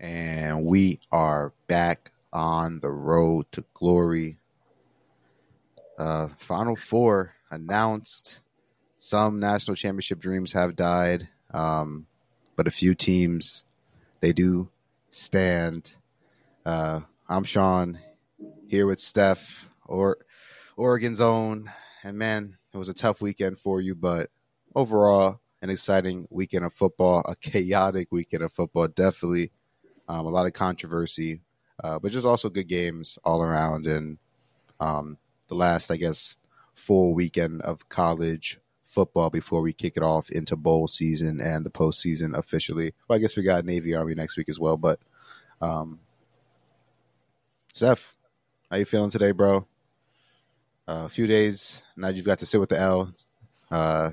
and we are back on the road to glory. Uh, Final Four announced. Some national championship dreams have died, um, but a few teams they do stand. Uh, I'm Sean here with Steph or Oregon's own, and man, it was a tough weekend for you, but overall, an exciting weekend of football, a chaotic weekend of football, definitely um, a lot of controversy, uh, but just also good games all around. And um, the last, I guess, full weekend of college football before we kick it off into bowl season and the postseason officially. Well, I guess we got Navy Army next week as well. But um, Steph, how you feeling today, bro? Uh, a few days now you've got to sit with the L. Uh,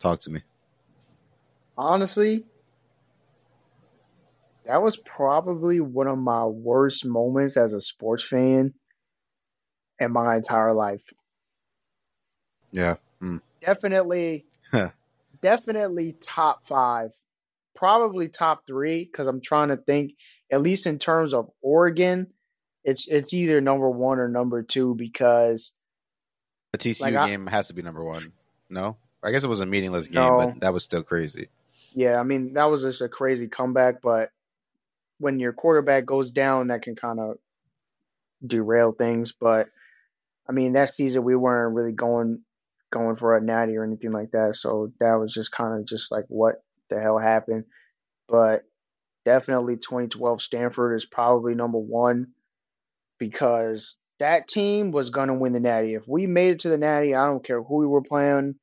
talk to me. Honestly, that was probably one of my worst moments as a sports fan in my entire life. Yeah. Mm. Definitely, definitely top five, probably top three. Because I'm trying to think, at least in terms of Oregon, it's it's either number one or number two because the TCU like game I, has to be number one. No, I guess it was a meaningless game, no. but that was still crazy. Yeah, I mean that was just a crazy comeback, but when your quarterback goes down, that can kind of derail things. But I mean, that season we weren't really going going for a natty or anything like that, so that was just kind of just like what the hell happened. But definitely 2012 Stanford is probably number one because that team was going to win the natty. If we made it to the natty, I don't care who we were playing,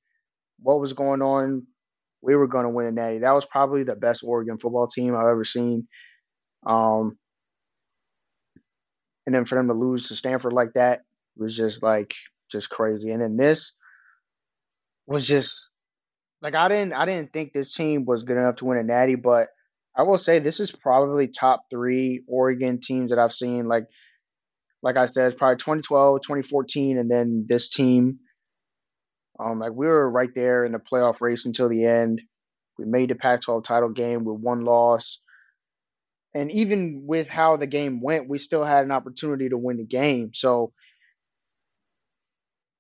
what was going on, we were going to win the natty. That was probably the best Oregon football team I've ever seen. Um, and then for them to lose to Stanford like that was just like just crazy. And then this was just like I didn't I didn't think this team was good enough to win a natty, but I will say this is probably top three Oregon teams that I've seen. Like like I said, it's probably 2012, 2014, and then this team. Um, like we were right there in the playoff race until the end. We made the Pac-12 title game with one loss. And even with how the game went, we still had an opportunity to win the game. So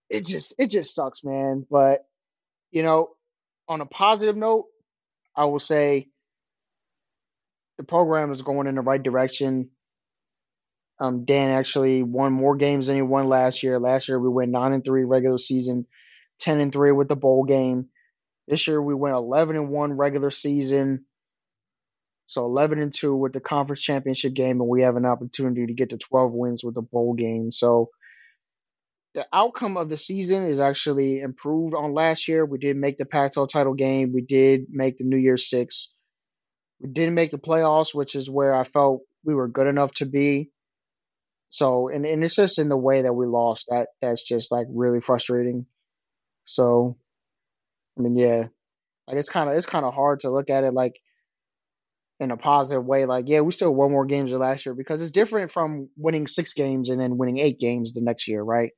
it just it just sucks, man. But you know, on a positive note, I will say the program is going in the right direction. Um, Dan actually won more games than he won last year. Last year we went nine and three regular season, ten and three with the bowl game. This year we went eleven and one regular season, so 11 and 2 with the conference championship game, and we have an opportunity to get to 12 wins with the bowl game. So the outcome of the season is actually improved on last year. We did make the Pac-12 title game. We did make the New Year's Six. We didn't make the playoffs, which is where I felt we were good enough to be. So, and, and it's just in the way that we lost that that's just like really frustrating. So, I mean, yeah, like it's kind of it's kind of hard to look at it like in a positive way. Like, yeah, we still won more games than last year because it's different from winning six games and then winning eight games the next year, right?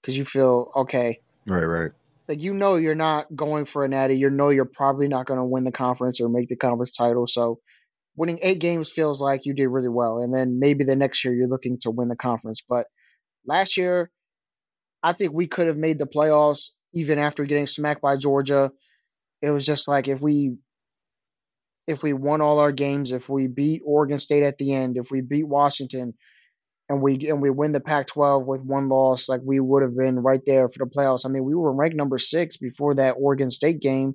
Because you feel okay, right, right. Like you know you're not going for a natty. You know you're probably not going to win the conference or make the conference title. So winning eight games feels like you did really well. And then maybe the next year you're looking to win the conference. But last year, I think we could have made the playoffs even after getting smacked by Georgia. It was just like if we if we won all our games, if we beat Oregon State at the end, if we beat Washington, and we and we win the Pac-12 with one loss, like we would have been right there for the playoffs. I mean, we were ranked number six before that Oregon State game,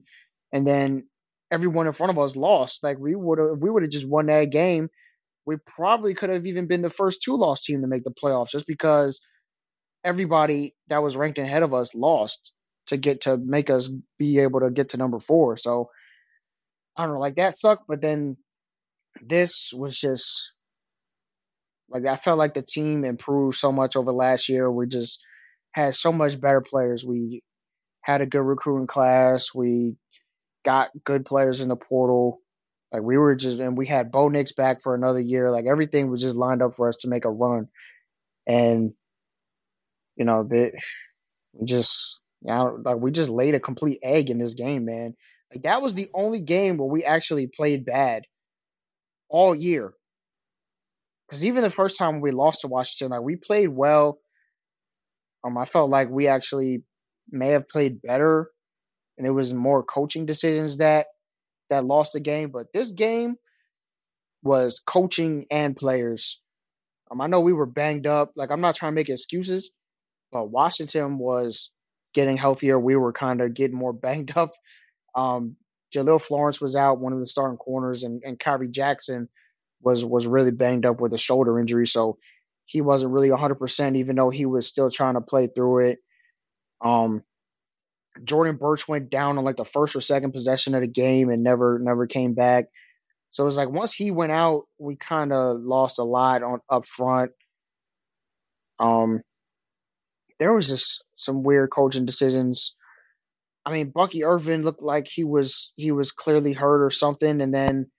and then everyone in front of us lost. Like we would have, we would have just won that game. We probably could have even been the first two loss team to make the playoffs, just because everybody that was ranked ahead of us lost to get to make us be able to get to number four. So I don't know, like that sucked, but then this was just like I felt like the team improved so much over last year. We just had so much better players. We had a good recruiting class. We got good players in the portal. Like we were just and we had Bo Nix back for another year. Like everything was just lined up for us to make a run. And you know, that just you know, like we just laid a complete egg in this game, man. Like that was the only game where we actually played bad all year. because even the first time we lost to Washington, like we played well. Um, I felt like we actually may have played better, and it was more coaching decisions that that lost the game. But this game was coaching and players. Um, I know we were banged up. Like I'm not trying to make excuses, but Washington was getting healthier. We were kind of getting more banged up. Um, Jahlil Florence was out, one of the starting corners, and, and Khyree Jackson was was really banged up with a shoulder injury, so he wasn't really 100%, even though he was still trying to play through it. Um, Jordan Burch went down on like the first or second possession of the game and never never came back. So it was like once he went out, we kind of lost a lot on up front. Um, there was just some weird coaching decisions. I mean, Bucky Irving looked like he was he was clearly hurt or something, and then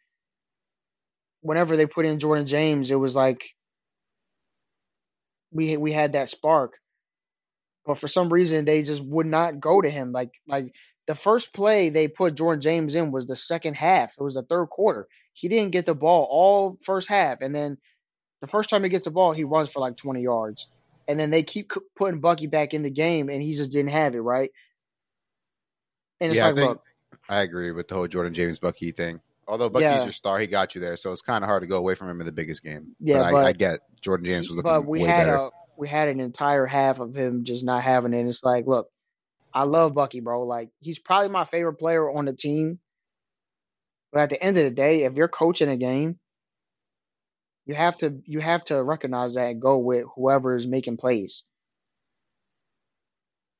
whenever they put in Jordan James, it was like we we had that spark. But for some reason, they just would not go to him. Like like the first play they put Jordan James in was the second half. It was the third quarter. He didn't get the ball all first half, and then the first time he gets the ball, he runs for like 20 yards. And then they keep putting Bucky back in the game, and he just didn't have it right. And yeah, like, I think look, I agree with the whole Jordan James Bucky thing. Although Bucky's yeah. your star, he got you there, so it's kind of hard to go away from him in the biggest game. Yeah, but, but I, I, get Jordan James was looking but we had better. A, we had an entire half of him just not having it. And it's like, look, I love Bucky, bro. Like he's probably my favorite player on the team. But at the end of the day, if you're coaching a game, you have to you have to recognize that and go with whoever is making plays.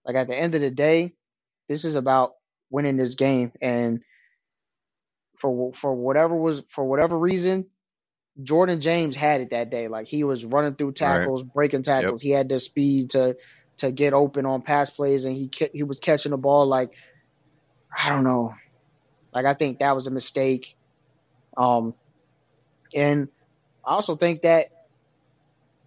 Like at the end of the day, this is about winning this game and for for whatever was for whatever reason, Jordan James had it that day. Like he was running through tackles, right. breaking tackles. Yep. He had the speed to to get open on pass plays, and he he was catching the ball like I don't know. Like I think that was a mistake. Um, and I also think that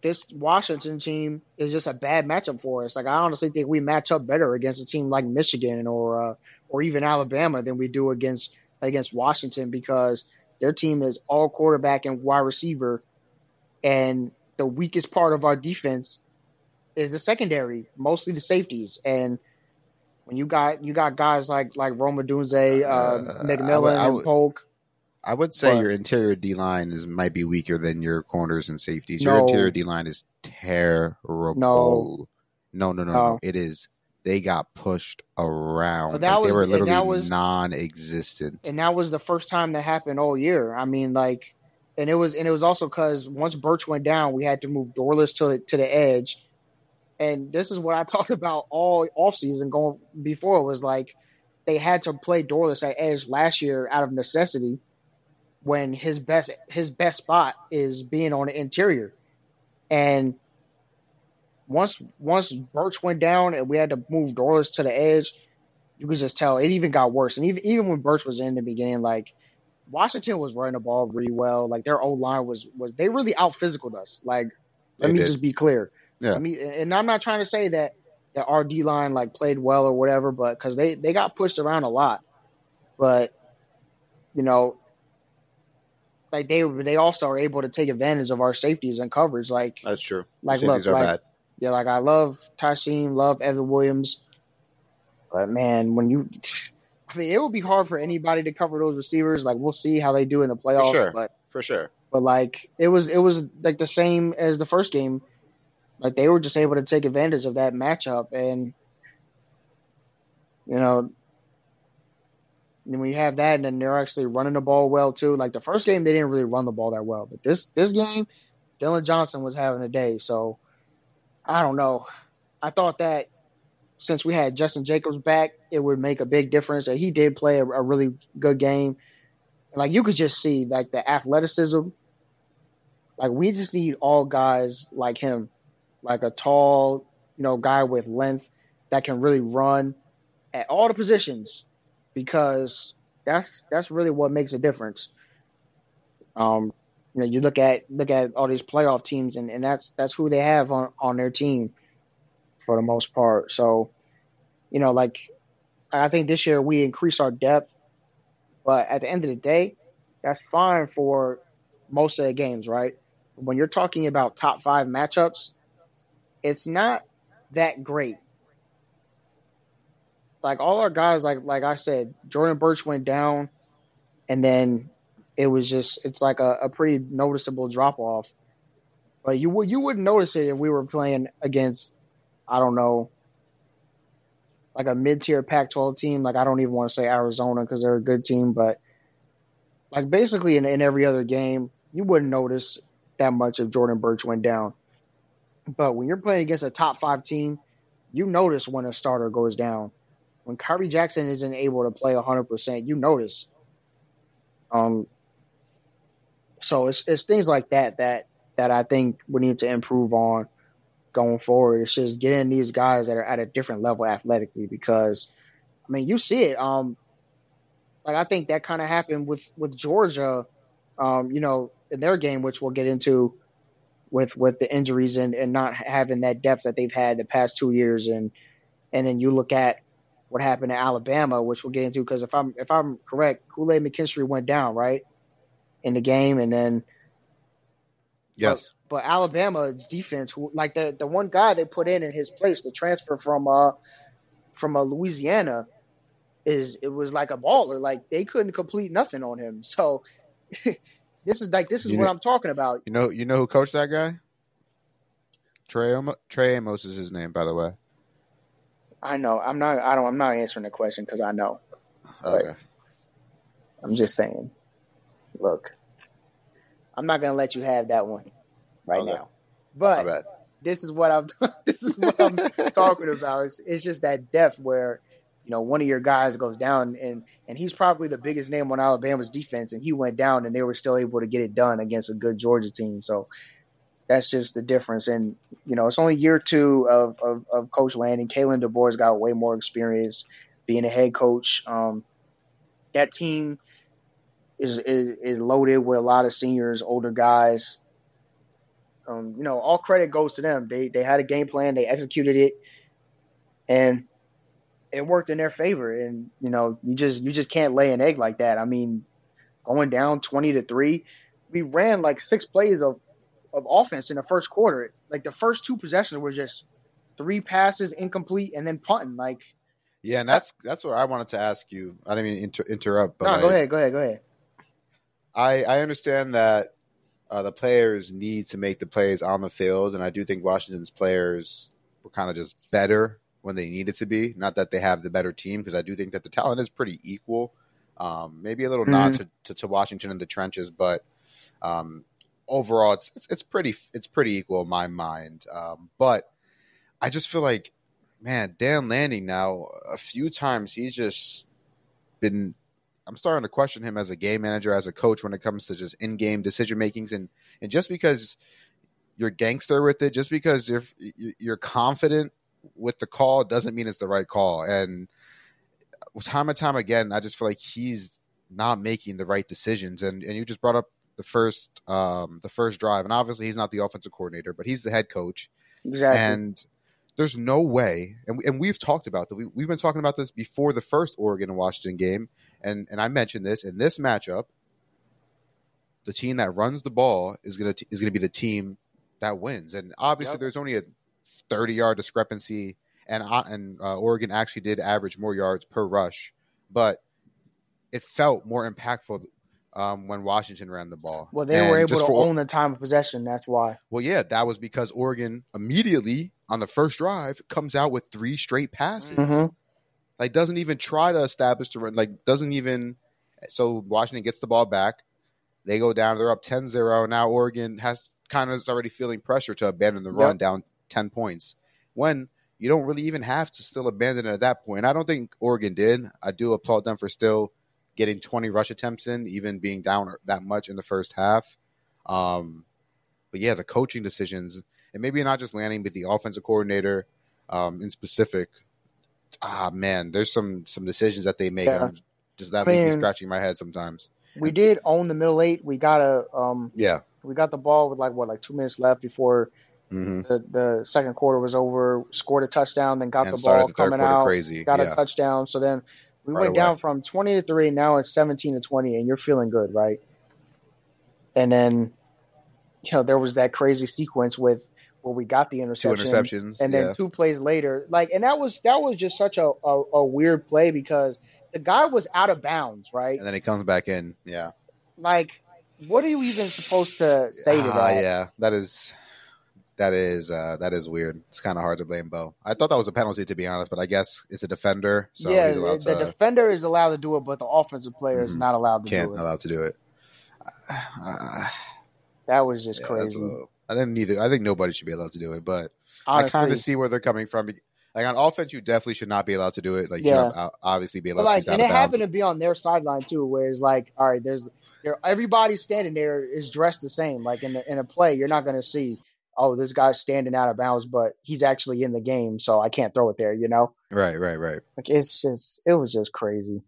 this Washington team is just a bad matchup for us. Like I honestly think we match up better against a team like Michigan or uh, or even Alabama than we do against against Washington because their team is all quarterback and wide receiver, and the weakest part of our defense is the secondary, mostly the safeties. And when you got you got guys like like Rome Odunze, uh, uh, McMillan, I would, and Polk. I would say but, your interior D line is might be weaker than your corners and safeties. Your no, interior D line is terrible. No, no, no, no, no. no. It is they got pushed around. That like was, they were literally was, non-existent. And that was the first time that happened all year. I mean, like, and it was and it was also because once Burch went down, we had to move Dorlus to the, to the edge. And this is what I talked about all offseason going before was like they had to play Dorlus at edge last year out of necessity when his best his best spot is being on the interior. And once once Burch went down and we had to move Dorlus to the edge, you could just tell it even got worse. And even even when Burch was in the beginning, like Washington was running the ball really well. Like their old line was was they really out physical us. Like let they me did. just be clear. Yeah. Let me, and I'm not trying to say that that our D line like played well or whatever, but because they they got pushed around a lot, but you know. Like they they also are able to take advantage of our safeties and coverage. Like that's true. Like look, like, bad yeah, like I love Tysheem, love Evan Williams, but man, when you, I mean, it would be hard for anybody to cover those receivers. Like we'll see how they do in the playoffs, for sure. but for sure. But like it was, it was like the same as the first game. Like they were just able to take advantage of that matchup, and you know, and when you have that, and then they're actually running the ball well too. Like the first game, they didn't really run the ball that well, but this this game, Dillon Johnson was having a day. So I don't know. I thought that since we had Jestin Jacobs back, it would make a big difference. And he did play a, a really good game. Like you could just see like the athleticism. Like we just need all guys like him, like a tall, you know, guy with length that can really run at all the positions, because that's that's really what makes a difference. Um, you know, you look at look at all these playoff teams, and, and that's that's who they have on on their team for the most part. So, you know, like I think this year we increase our depth, but at the end of the day, that's fine for most of the games, right? when you're talking about top five matchups, it's not that great. Like all our guys, like like I said, Jordan Burch went down, and then it was just it's like a, a pretty noticeable drop off. But you would you wouldn't notice it if we were playing against, I don't know, like a mid tier Pac-12 team. Like I don't even want to say Arizona because they're a good team, but like basically in, in every other game, you wouldn't notice that much if Jordan Burch went down. But when you're playing against a top five team, you notice when a starter goes down. When Khyree Jackson isn't able to play 100%, you notice. Um, so it's it's things like that that that I think we need to improve on going forward. It's just getting these guys that are at a different level athletically because I mean you see it. Um like I think that kind of happened with with Georgia, um, you know, in their game, which we'll get into with with the injuries and, and not having that depth that they've had the past two years and and then you look at what happened to Alabama, which we'll get into because if I'm if I'm correct, Kool Aid McKinstry went down, right? In the game and then Yes. But, but Alabama's defense, like the the one guy they put in in his place, the transfer from uh from uh, Louisiana, is it was like a baller. Like they couldn't complete nothing on him. So this is like this is You what know- I'm talking about. You know, you know who coached that guy? Trey Trey Amos is his name, by the way. I know. I'm not. I don't. I'm not answering the question because I know. Okay. I'm just saying. Look, I'm not gonna let you have that one right Okay. now. But this is what I'm. this is what I'm talking about. It's, it's just that depth where you know one of your guys goes down and and he's probably the biggest name on Alabama's defense and he went down and they were still able to get it done against a good Georgia team. So that's just the difference. And you know it's only year two of of, of Coach Lanning. Kalen DeBoer's got way more experience being a head coach. Um, that team is, is is loaded with a lot of seniors, older guys. Um, you know, all credit goes to them. They they had a game plan, they executed it, and it worked in their favor. And you know, you just you just can't lay an egg like that. I mean, going down twenty to three, we ran like six plays of of offense in the first quarter. Like the first two possessions were just three passes incomplete and then punting. Like, Yeah, and that's that's what I wanted to ask you. I didn't mean to inter- interrupt, but no, like, go ahead, go ahead, go ahead. I I understand that uh, the players need to make the plays on the field, and I do think Washington's players were kind of just better when they needed to be. Not that they have the better team, because I do think that the talent is pretty equal. Um, maybe a little nod to, to, to Washington in the trenches, but um, overall, it's, it's it's pretty it's pretty equal in my mind. Um, but I just feel like, man, Dan Lanning now a few times he's just been I'm starting to question him as a game manager, as a coach when it comes to just in-game decision makings, and and just because you're gangster with it, just because you're you're confident with the call, doesn't mean it's the right call. And time and time again, I just feel like he's not making the right decisions. And and you just brought up the first um the first drive, and obviously he's not the offensive coordinator, but he's the head coach, Exactly. and there's no way, and, we, and we've talked about that. We, we've been talking about this before the first Oregon and Washington game, and and I mentioned this in this matchup. The team that runs the ball is gonna t- is gonna be the team that wins, and obviously Yep. there's only a 30 yard discrepancy, and uh, and uh, Oregon actually did average more yards per rush, but it felt more impactful um, when Washington ran the ball. well, they And were able to for- own the time of possession. That's why. well, yeah, that was because Oregon immediately on the first drive comes out with three straight passes. Mhm. Like doesn't even try to establish the run. Like doesn't even. So Washington gets the ball back. They go down. They're up 10-0. Now Oregon has kind of is already feeling pressure to abandon the run Yep. down ten points. When you don't really even have to still abandon it at that point. I don't think Oregon did. I do applaud them for still getting 20 rush attempts in, even being down that much in the first half. Um, but yeah, the coaching decisions, and maybe not just Lanning, but the offensive coordinator um, in specific. Ah, man, there's some some decisions that they make. Yeah. I'm just that I leave me scratching my head sometimes. We did own the middle eight. We got a um, Yeah. we got the ball with like what, like two minutes left before hmm the, the second quarter was over. Scored a touchdown, then got And the ball the coming out. crazy. Got yeah. a touchdown. So then we Right went down from twenty to three. Now it's seventeen to twenty, and you're feeling good, right? And then you know there was that crazy sequence with where we got the Two interception, interceptions. and then yeah. two plays later, like, and that was that was just such a, a, a weird play because the guy was out of bounds, right? and then he comes back in. Yeah. Like, what are you even supposed to say to Ah, that? yeah, that is that is uh, that is weird. It's kind of hard to blame Bo. I thought that was a penalty to be honest, but I guess it's a defender, so yeah, he's allowed the to defender is allowed to do it, but the offensive player is Mhm. not allowed to can't do it. allowed to do it. Uh, That was just yeah, crazy. little- I think neither. I think nobody should be allowed to do it, but I kind of see where they're coming from. Like on offense, you definitely should not be allowed to do it. Like, you Yeah. should not, uh, obviously be allowed But like, to and it bounds. happened to be on their sideline too, where it's like, all right, there's there everybody standing there is dressed the same. Like in the, in a play, you're not going to see, oh, this guy's standing out of bounds, but he's actually in the game, so I can't throw it there. You know, Right, right, right. like it's just it was just crazy.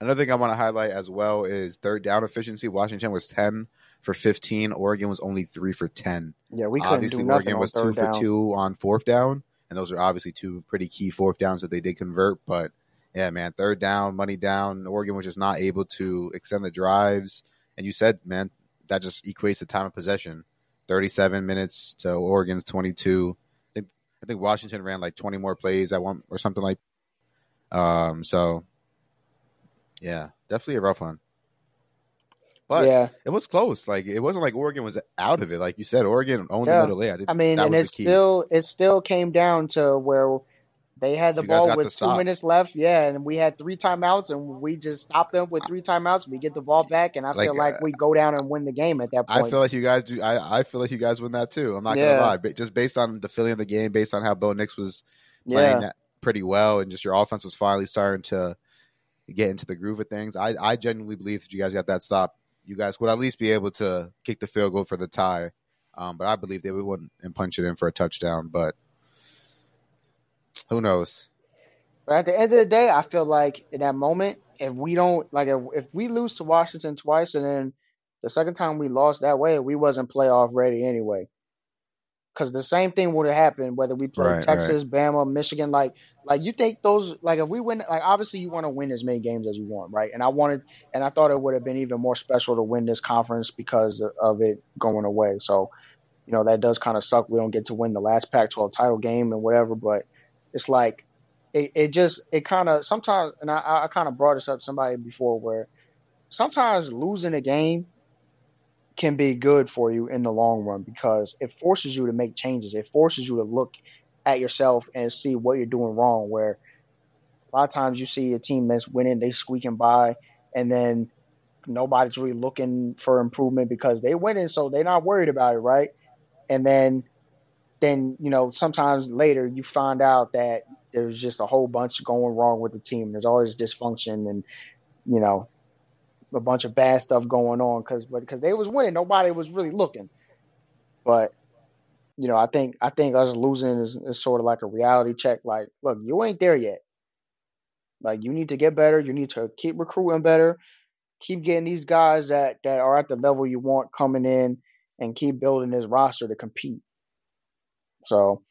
Another thing I want to highlight as well is third down efficiency. Washington was ten for fifteen. Oregon was only three for ten. Yeah, we couldn't obviously, do nothing Oregon on was two third for two on fourth down, and those are obviously two pretty key fourth downs that they did convert. But yeah, man, third down, money down. Oregon was just not able to extend the drives. And you said, man, that just equates to time of possession. Thirty-seven minutes to Oregon's twenty-two. I think, I think Washington ran like twenty more plays at one or something like. Um. So, yeah, definitely a rough one. But yeah, it was close. Like it wasn't like Oregon was out of it. Like you said, Oregon owned Yeah. the middle eight. I, I mean, and it still it still came down to where they had the You ball with two minutes left. Yeah, and we had three timeouts, and we just stopped them with three timeouts. We get the ball back, and I Like, feel like uh, we go down and win the game at that point. I feel like you guys do. I, I feel like you guys win that too. I'm not Yeah. gonna lie. But just based on the feeling of the game, based on how Bo Nix was playing that pretty well, and just your offense was finally starting to get into the groove of things. I, I genuinely believe that you guys got that stop. You guys would at least be able to kick the field goal for the tie. Um, but I believe they would win and punch it in for a touchdown. But who knows? but at the end of the day, I feel like in that moment, if we don't like, if, if we lose to Washington twice, and then the second time we lost that way, we wasn't playoff ready anyway. Because the same thing would have happened whether we played Right, Texas, Bama, Michigan. Like, like you think those like if we win, like obviously you want to win as many games as you want, right? And I wanted, and I thought it would have been even more special to win this conference because of it going away. So, you know that does kind of suck. We don't get to win the last Pac-12 title game and whatever, but it's like it, it just it kind of sometimes, and I, I kind of brought this up to somebody before where sometimes losing a game can be good for you in the long run because it forces you to make changes. It forces you to look at yourself and see what you're doing wrong. Where a lot of times you see a team that's winning, they squeaking by, and then nobody's really looking for improvement because they winning, so they're not worried about it, right? And then, then you know, sometimes later you find out that there's just a whole bunch going wrong with the team. There's always dysfunction and you know a bunch of bad stuff going on because because they was winning, nobody was really looking. But you know, I think I think us losing is, is sort of like a reality check. Like, look, you ain't there yet. Like, you need to get better. You need to keep recruiting better. Keep getting these guys that that are at the level you want coming in, and keep building this roster to compete. So,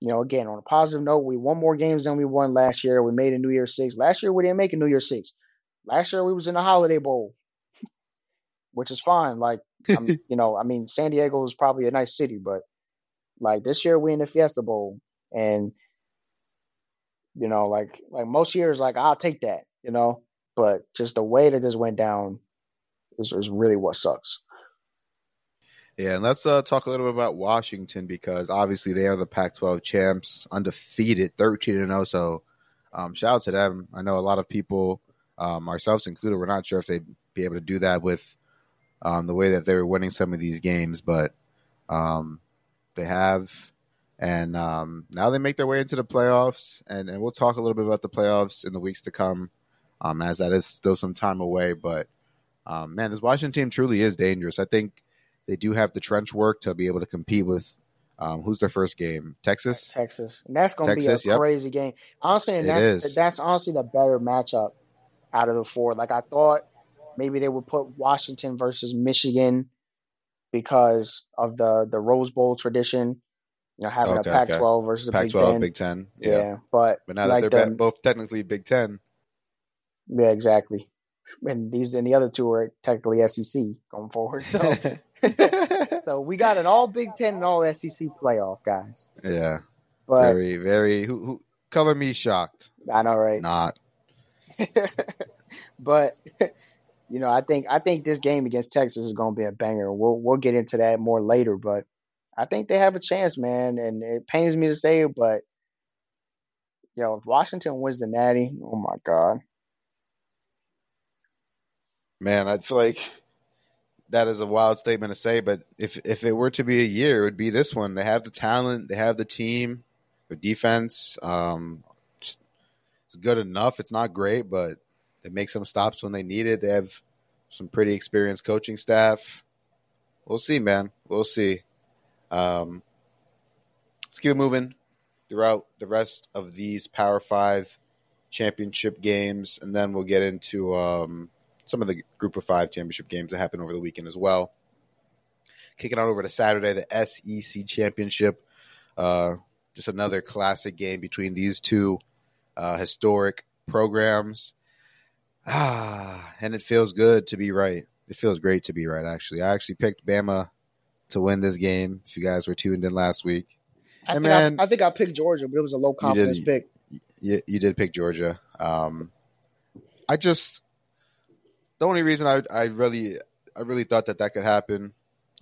you know, again, on a positive note, we won more games than we won last year. We made a New Year Six. Last year we didn't make a New Year Six. Last year we was in the Holiday Bowl, which is fine. Like, I'm, you know, I mean, San Diego is probably a nice city, but like this year we in the Fiesta Bowl, and you know, like like most years, like I'll take that, you know. But just the way that this went down is, is really what sucks. Yeah, and let's uh, talk a little bit about Washington because obviously they are the Pac-12 champs, undefeated, thirteen and zero. So, um, shout out to them. I know a lot of people, um, ourselves included, we're not sure if they'd be able to do that with um, the way that they were winning some of these games, but um, they have, and um, now they make their way into the playoffs. And, and we'll talk a little bit about the playoffs in the weeks to come, um, as that is still some time away. But um, man, this Washington team truly is dangerous. I think they do have the trench work to be able to compete with. Um, who's their first game? Texas. Texas, and that's going to be a yep. crazy game. Honestly, and that's that's honestly the better matchup out of the four. Like I thought, maybe they would put Washington versus Michigan because of the the Rose Bowl tradition. You know, having Okay, a. Pac-12 versus a Big Pac-12, Ten. Big Ten. yeah. Yeah. but But now like that they're the, both technically Big Ten, yeah, exactly. And these and the other two are technically SEC going forward. So so we got an all Big Ten and all SEC playoff, guys. Yeah. But very, very. Who, who color me shocked? I know, right? Not. but you know, I think I think this game against Texas is going to be a banger. We'll we'll get into that more later, but I think they have a chance, man. And it pains me to say it, but yo, if Washington wins the Natty, oh my god, Man, I feel like that is a wild statement to say, but if if it were to be a year, it would be this one. They have the talent, they have the team, the defense. Um, good enough. It's not great, but they make some stops when they need it. They have some pretty experienced coaching staff. We'll see, man. We'll see. Um, let's keep it moving throughout the rest of these Power Five championship games, and then we'll get into um, some of the Group of Five championship games that happened over the weekend as well. Kicking on over to Saturday, the SEC championship. Uh, just another classic game between these two uh, historic programs. Ah, and it feels good to be right. It feels great to be right, actually. I actually picked Bama to win this game. If you guys were tuned in last week, I And think I, man- I think I picked Georgia, but it was a low confidence did. pick. you, you did pick Georgia. Um, I just the only reason I I really I really thought that that could happen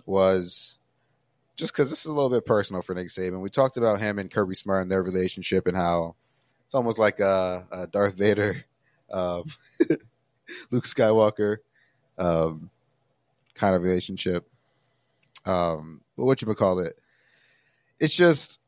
was just because this is a little bit personal for Nick Saban. We talked about him and Kirby Smart and their relationship and how it's almost like a, a Darth Vader, um, Luke Skywalker um, kind of relationship. Um, but what you would call it? It's just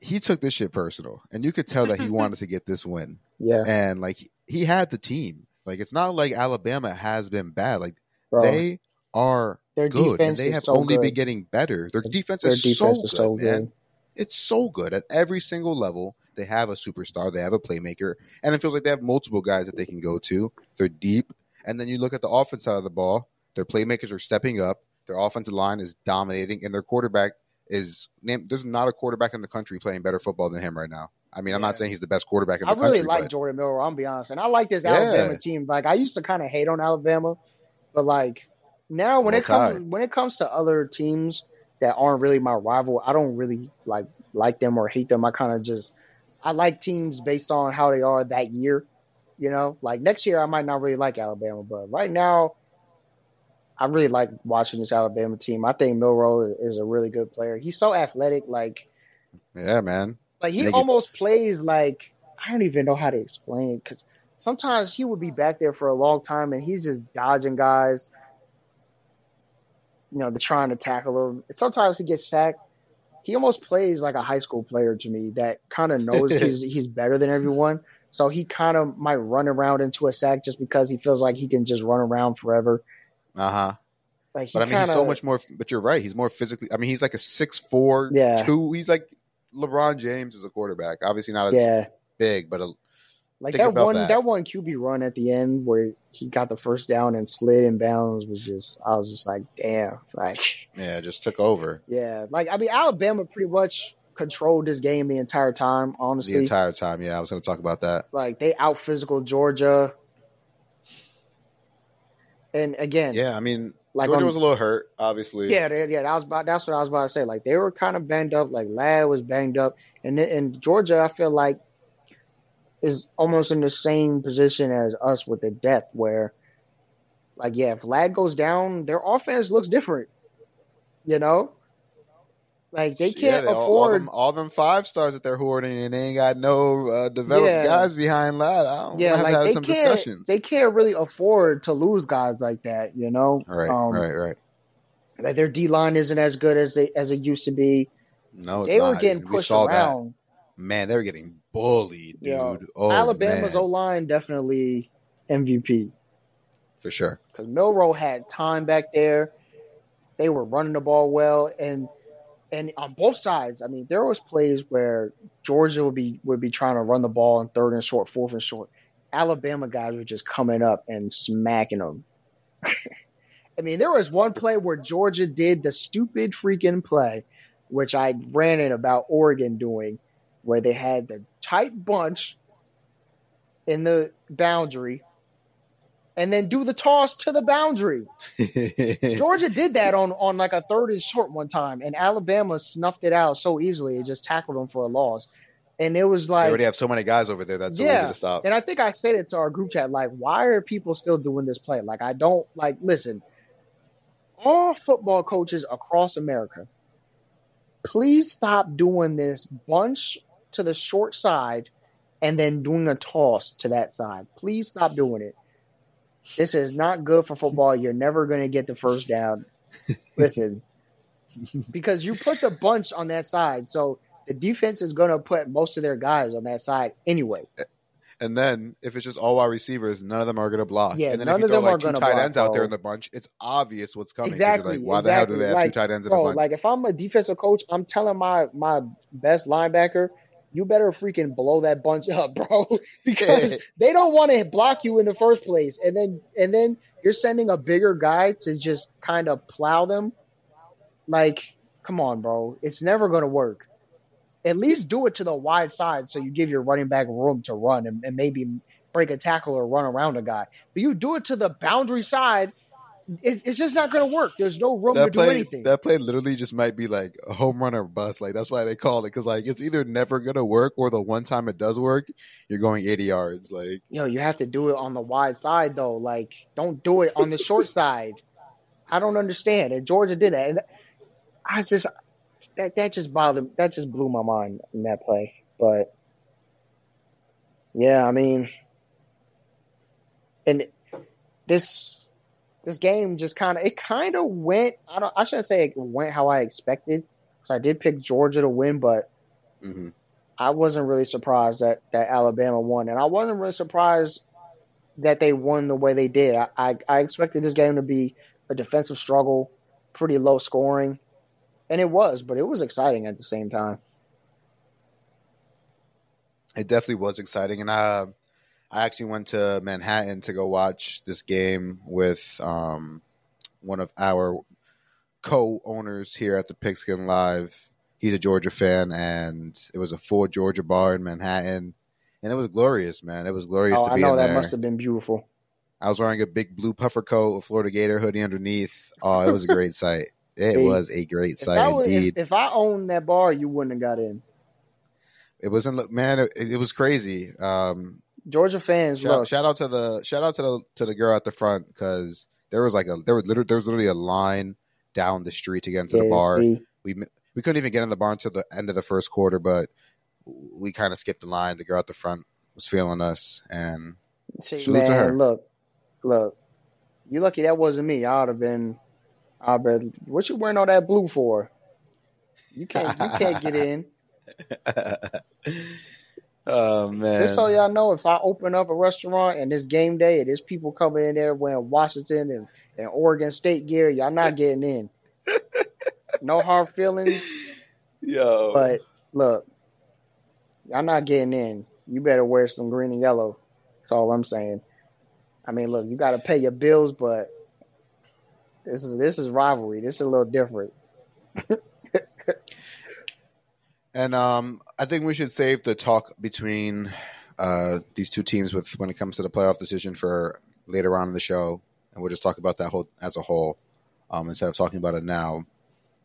he took this shit personal, and you could tell that he wanted to get this win Yeah, and like he had the team. Like it's not like Alabama has been bad. Like bro. they are their good, and defense they is have so only good. been getting better. Their defense Their is defense so is good, so man. good. It's so good at every single level. They have a superstar. They have a playmaker, and it feels like they have multiple guys that they can go to. They're deep, and then you look at the offense side of the ball. Their playmakers are stepping up. Their offensive line is dominating, and their quarterback is. name- There's not a quarterback in the country playing better football than him right now. I mean, I'm Yeah. not saying he's the best quarterback in the country. I really country, like but Jalen Milroe. I'm be honest, and I like this Yeah. Alabama team. Like I used to kind of hate on Alabama, but like now when it comes Tide. when it comes to other teams that aren't really my rival, I don't really like like them or hate them. I kind of just I like teams based on how they are that year. You know, like next year I might not really like Alabama, but right now I really like watching this Alabama team. I think Milroe is a really good player. He's so athletic, like yeah, man. like he Make it- almost plays like I don't even know how to explain it because sometimes he would be back there for a long time and he's just dodging guys. You know, they're trying to tackle him. Sometimes he gets sacked. He almost plays like a high school player to me that kind of knows he's he's better than everyone. So he kind of might run around into a sack just because he feels like he can just run around forever. Uh huh. Like But I mean, kinda, he's so much more. But you're right. He's more physically. I mean, he's like a six four, Yeah. two. He's like LeBron James as a quarterback. Obviously not as yeah. big, but a, Like Think that one that. that. one QB run at the end where he got the first down and slid in bounds was just I was just like, damn. Like yeah, just took over yeah. Like I mean Alabama pretty much controlled this game the entire time, Honestly, the entire time. Yeah, I was going to talk about that. like they out physical Georgia. And again, Yeah, I mean, like Georgia on- was a little hurt, obviously. Yeah, they, yeah, that was about that's what I was about to say. Like they were kind of banged up. Like Ladd was banged up, and then- and Georgia, I feel like, is almost in the same position as us with the depth, where, like, yeah, if Ladd goes down, their offense looks different. You know, like they can't they- all, all afford. them, all them five stars that they're hoarding, and they ain't got no uh, developed Yeah. guys behind Ladd. I don't yeah, have like to have they some can't. discussions. They can't really afford to lose guys like that. You know, right, Um, right, right. Like their D line isn't as good as they as it used to be. No, it's they not. were getting we pushed saw around. Man, they were getting bullied, dude. Yeah. Oh, Alabama's O line definitely MVP for sure. because Milroe had time back there. They were running the ball well, and and on both sides, I mean, there was plays where Georgia would be would be trying to run the ball in third and short, fourth and short. Alabama guys were just coming up and smacking them. I mean, there was one play where Georgia did the stupid freaking play, which I ran it about Oregon doing, where they had the tight bunch in the boundary, and then do the toss to the boundary. Georgia did that on on like a third and short one time, and Alabama snuffed it out so easily. It just tackled them for a loss, and it was like they already have so many guys over there that's so easy to stop. and I think I said it to our group chat, like, why are people still doing this play? Like, I don't like. Listen, all football coaches across America, please stop doing this bunch to the short side and then doing a toss to that side. Please stop doing it. This is not good for football. You're never going to get the first down. Listen, because you put the bunch on that side, so the defense is going to put most of their guys on that side anyway. And then if it's just all wide receivers, none of them are going to block. Yeah, and then none if you of throw them are like two tight block, ends out there in the bunch, it's obvious what's coming. Exactly. Like, why exactly. the hell do they have like, two tight ends in bro, bunch? like if I'm a defensive coach, I'm telling my my best linebacker, you better freaking blow that bunch up, bro, because they don't want to block you in the first place, and then and then you're sending a bigger guy to just kind of plow them. Like, come on, bro, it's never gonna work. At least do it to the wide side so you give your running back room to run and, and maybe break a tackle or run around a guy. But you do it to the boundary side, it's, it's just not going to work. There's no room to that do anything. that play literally just might be like a home run or bust. Like that's why they call it because like it's either never gonna work or the one time it does work, you're going 80 yards. Like you know, you have to do it on the wide side though. Like, don't do it on the short side. I don't understand. And Georgia did that, and I just that that just bothered. That just blew my mind in that play. But yeah, I mean, and this this game just kind of it kind of went. I don't. I shouldn't say it went how I expected because I did pick Georgia to win, but mhm. I wasn't really surprised that, that Alabama won, and I wasn't really surprised that they won the way they did. I, I, I expected this game to be a defensive struggle, pretty low scoring, and it was, but it was exciting at the same time. it definitely was exciting, and I I actually went to Manhattan to go watch this game with um one of our co-owners here at the Pigskin Live. He's a Georgia fan, and it was a full Georgia bar in Manhattan, and it was glorious, man. It was glorious Oh, to I be know in that there. must have been beautiful. I was wearing a big blue puffer coat, a Florida Gator hoodie underneath. Oh, it was a great sight. It Hey, was a great If I, sight was, if, indeed. if I owned that bar, you wouldn't have got in. it wasn't man. It, it was crazy. Um, Georgia fans, shout, look, shout out to the shout out to the to the girl at the front because there was like a there was literally there was literally a line down the street to get into the bar. see, We we couldn't even get in the bar until the end of the first quarter, but we kind of skipped the line. The girl at the front was feeling us, and see, Salute to her. man, look, look, you lucky that wasn't me. I'd have been, I'd been, what you wearing all that blue for? You can't, you can't get in. oh man, Just so y'all know, if I open up a restaurant and it's game day and there's people coming in there wearing Washington and, and Oregon State gear, y'all not getting in. No hard feelings, yo, but look, y'all not getting in. You better wear some green and yellow. That's all I'm saying. I mean, look, you got to pay your bills, but this is this is rivalry. This is a little different. And um, I think we should save the talk between uh, these two teams with when it comes to the playoff decision for later on in the show, and we'll just talk about that whole as a whole um, instead of talking about it now.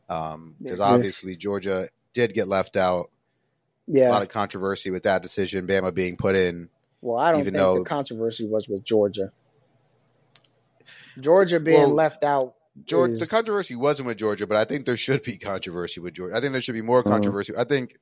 Because just- obviously Georgia did get left out. Yeah, A lot of controversy with that decision, Bama being put in. Well, I don't even think though- the controversy was with Georgia. Georgia being Well, left out. Georgia, is- the controversy wasn't with Georgia, but I think there should be controversy with Georgia. I think there should be more Mhm. controversy. I think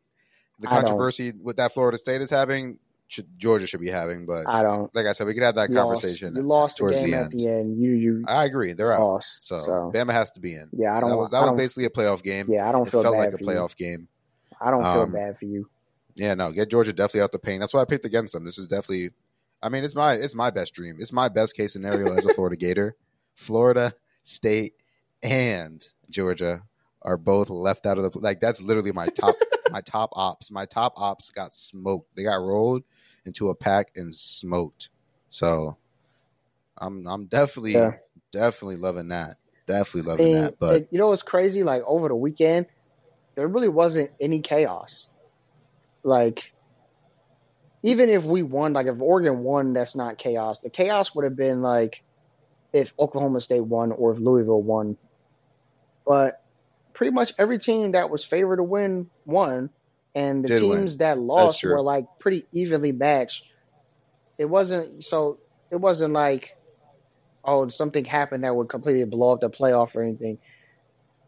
the controversy with that Florida State is having, should, Georgia should be having. But I don't. like I said, we could have that you lost- conversation. You lost the towards game the at end. the end. You you I agree. They're out. lost. So, So, Bama has to be in. yeah, I don't. that was, that was basically a playoff game. yeah, I don't it feel felt bad like a playoff game. you. I don't feel Um, bad for you. Yeah, no, get Georgia definitely out the pain. That's why I picked against them. This is definitely, I mean, it's my it's my best dream. It's my best case scenario as a Florida Gator. Florida State and Georgia are both left out of the like. That's literally my top my top ops. My top ops got smoked. They got rolled into a pack and smoked. So, I'm I'm definitely Yeah. definitely loving that. Definitely loving mean, that. But you know what's crazy? Like over the weekend, there really wasn't any chaos. Like even if we won, like if Oregon won, that's not chaos. The chaos would have been like if Oklahoma State won or if Louisville won. But pretty much every team that was favored to win won, and the Did win. teams that lost were like pretty evenly matched. It wasn't so. It wasn't like, oh, something happened that would completely blow up the playoff or anything.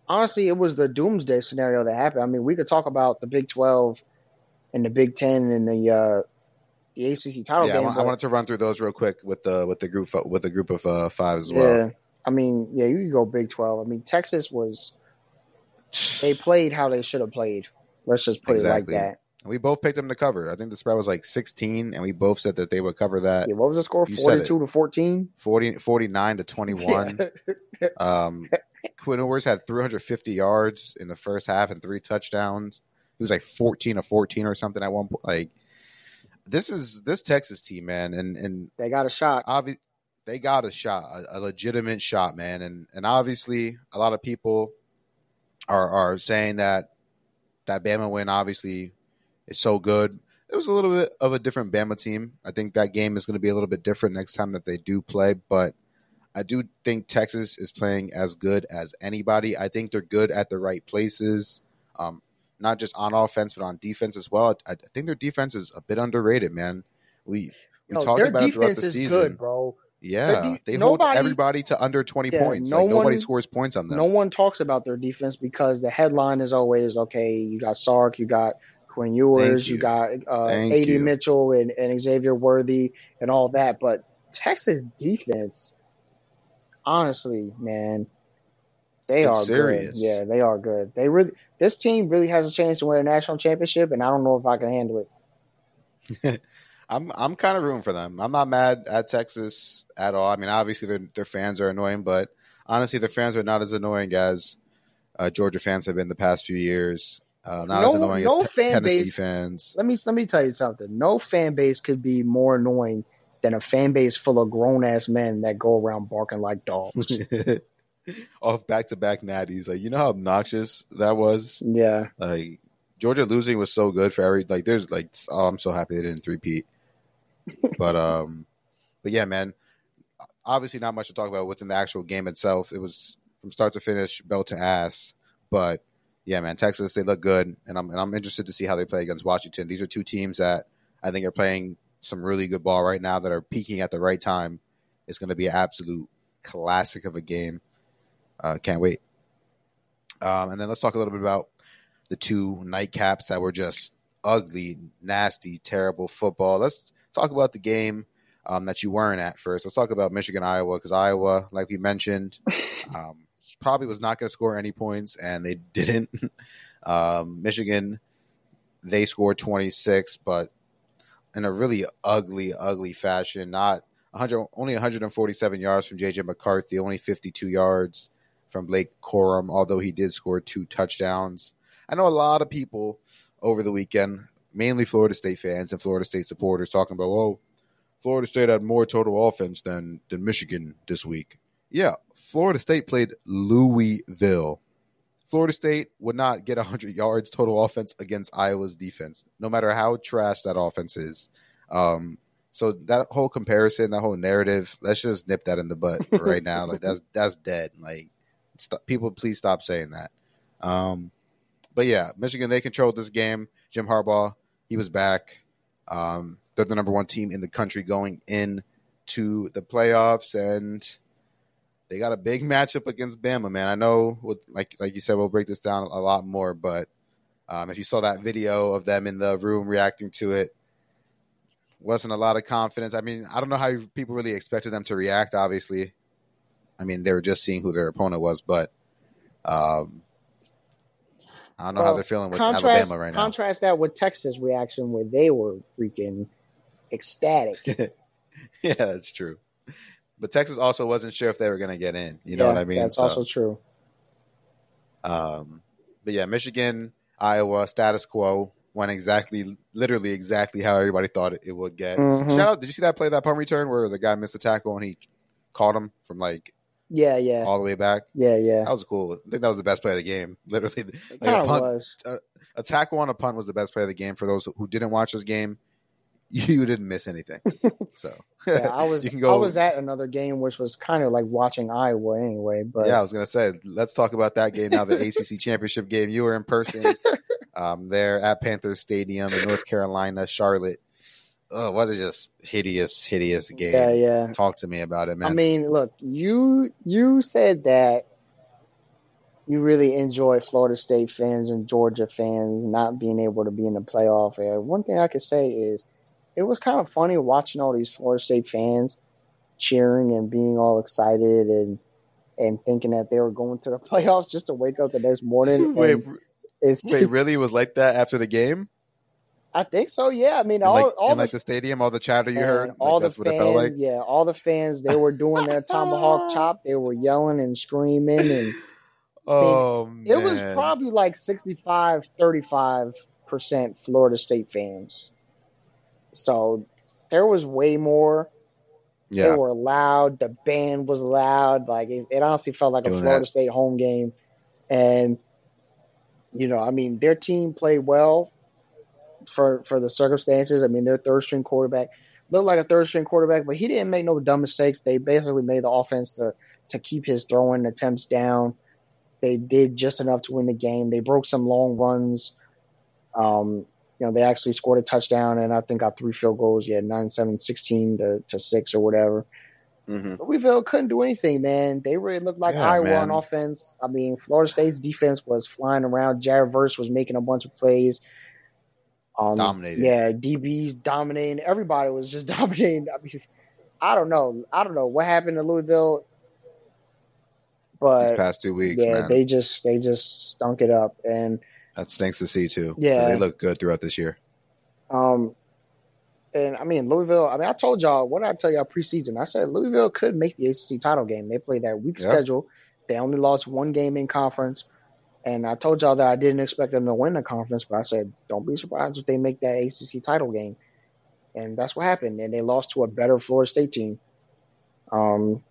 Honestly, it was the doomsday scenario that happened. I mean, we could talk about the Big Twelve and the Big Ten and the uh, the ACC title Yeah, I, game. wa- I wanted to run through those real quick with the with the group with the group of uh, five as well. Yeah, I mean, yeah, you could go Big Twelve. I mean, Texas was they played how they should have played. Let's just put Exactly. it like that. We both picked them to cover. I think the spread was like 16, and we both said that they would cover that Yeah, what was the score? You Forty-two to fourteen. 40, 49 to 21. Um, Quinn Ewers had 350 yards in the first half and three touchdowns. He was like 14 of 14 or something at one point. Like this is this Texas team, man, and and they got a shot. obvi- they got a shot, a, a legitimate shot, man, and and obviously a lot of people are are saying that that Bama win obviously is so good. It was a little bit of a different Bama team. I think that game is going to be a little bit different next time that they do play, but I do think Texas is playing as good as anybody. I think they're good at the right places, um, not just on offense but on defense as well. I, I think their defense is a bit underrated, man. We we Yo, talked about it throughout defense the is season. good, bro. Yeah, de- they nobody- hold everybody to under twenty Yeah, points. no like nobody one- scores points on them. No one talks about their defense because the headline is always okay. You got Sark, you got Quinn Ewers, you. you. got uh, AD you. Mitchell and, and Xavier Worthy and all that. But Texas defense, honestly, man, they It's are serious. good. Yeah, they are good. They really, this team really has a chance to win a national championship, and I don't know if I can handle it. I'm I'm kind of rooting for them. I'm not mad at Texas at all. I mean, obviously their their fans are annoying, but honestly, their fans are not as annoying as uh, Georgia fans have been the past few years. Uh, not No- as annoying no as fan Tennessee base- fans. Let me let me tell you something. No fan base could be more annoying than a fan base full of grown ass men that go around barking like dogs. Off back to back natties, like you know how obnoxious that was. yeah. Like Georgia losing was so good for every like. There's like oh, I'm so happy they didn't three-peat. But um, but yeah, man. Obviously, not much to talk about within the actual game itself. It was from start to finish, belt to ass. But yeah, man, Texas they look good, and I'm and I'm interested to see how they play against Washington. These are two teams that I think are playing some really good ball right now that are peaking at the right time. It's going to be an absolute classic of a game. Uh, can't wait. Um, and then let's talk a little bit about the two nightcaps that were just ugly, nasty, terrible football. Let's talk about the game um, that you weren't at first. Let's talk about Michigan, Iowa, because Iowa, like we mentioned, um, probably was not going to score any points, and they didn't. um, Michigan, they scored 26, but in a really ugly, ugly fashion. Not 100, only 147 yards from JJ McCarthy, only 52 yards from Blake Corum, although he did score two touchdowns. I know a lot of people over the weekend, mainly Florida State fans and Florida State supporters, talking about, oh, Florida State had more total offense than than Michigan this week. Yeah, Florida State played Louisville. Florida State would not get 100 yards total offense against Iowa's defense, no matter how trash that offense is. Um, so that whole comparison, that whole narrative, let's just nip that in the butt right now. Like that's that's dead. Like stop, people, please stop saying that. Um, but yeah, Michigan they controlled this game. Jim Harbaugh he was back. Um, they're the number one team in the country going in to the playoffs, and they got a big matchup against Bama. Man, I know, with, like like you said, we'll break this down a lot more. But um, if you saw that video of them in the room reacting to it, wasn't a lot of confidence. I mean, I don't know how people really expected them to react. Obviously, I mean they were just seeing who their opponent was, but um, I don't know how they're feeling with contrast, Alabama right now. Contrast that with Texas' reaction where they were freaking ecstatic. yeah, that's true. But Texas also wasn't sure if they were going to get in. You know Yeah, what I mean? That's So, also true. um, but yeah, Michigan, Iowa, status quo went exactly, literally exactly how everybody thought it, it would get. Mhm. Shout out! Did you see that play, that punt return where the guy missed a tackle and he caught him from like Yeah, yeah, all the way back? yeah, yeah. That was cool. I think that was the best play of the game. Literally, It like a punt, was. a tackle on a punt was the best play of the game for those who didn't watch this game. you didn't miss anything. So yeah, I was. You can go, I was at another game, which was kind of like watching Iowa anyway. But yeah, I was gonna say, let's talk about that game now. The ACC championship game. You were in person um, there at Panthers Stadium in North Carolina, Charlotte. Oh, what a just hideous, hideous game. Yeah, yeah. Talk to me about it, man. I mean, look, you you said that you really enjoy Florida State fans and Georgia fans not being able to be in the playoff. And one thing I could say is it was kind of funny watching all these Florida State fans cheering and being all excited and and thinking that they were going to the playoffs just to wake up the next morning. wait, wait, really? It was like that after the game? I think so. Yeah, I mean, all like, all the, like the stadium, all the chatter you heard, all like the fans, like? yeah, all the fans, they were doing their tomahawk chop. They were yelling and screaming, and oh, I mean, it was probably like 65, 35 percent Florida State fans. So there was way more. Yeah. They were loud. The band was loud. Like it, it honestly felt like Doing a Florida that. State home game, and you know, I mean, their team played well for for the circumstances. I mean, their third string quarterback looked like a third string quarterback, but he didn't make no dumb mistakes. They basically made the offense to to keep his throwing attempts down. They did just enough to win the game. They broke some long runs. Um, you know, they actually scored a touchdown and I think got three field goals. Yeah, 9 7, 16 to, to 6 or whatever. Mm-hmm. Louisville couldn't do anything, man. They really looked like yeah, Iowa man. on offense. I mean, Florida State's defense was flying around. Jared Verse was making a bunch of plays. Um, dominating. Yeah, DBs dominating. Everybody was just dominating. I mean, I don't know. I don't know what happened to Louisville, but these past two weeks, yeah, man. they just they just stunk it up, and that stinks to see too. Yeah, they look good throughout this year. Um, and I mean Louisville. I mean, I told y'all what did I tell y'all preseason. I said Louisville could make the ACC title game. They played that weak schedule. They only lost one game in conference, and I told y'all that I didn't expect them to win the conference. But I said, don't be surprised if they make that ACC title game, and that's what happened. And they lost to a better Florida State team. Um.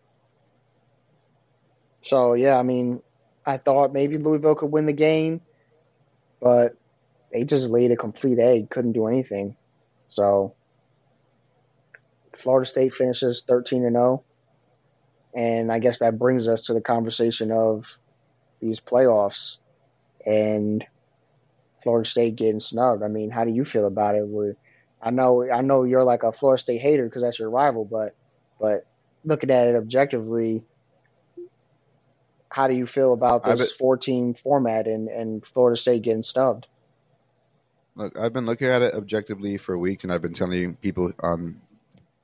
So yeah, I mean, I thought maybe Louisville could win the game but they just laid a complete egg, couldn't do anything. So Florida State finishes 13 and 0. And I guess that brings us to the conversation of these playoffs and Florida State getting snubbed. I mean, how do you feel about it? We're, I know I know you're like a Florida State hater because that's your rival, but but looking at it objectively, how do you feel about this 14 format and, and Florida State getting snubbed? Look, I've been looking at it objectively for weeks, and I've been telling people on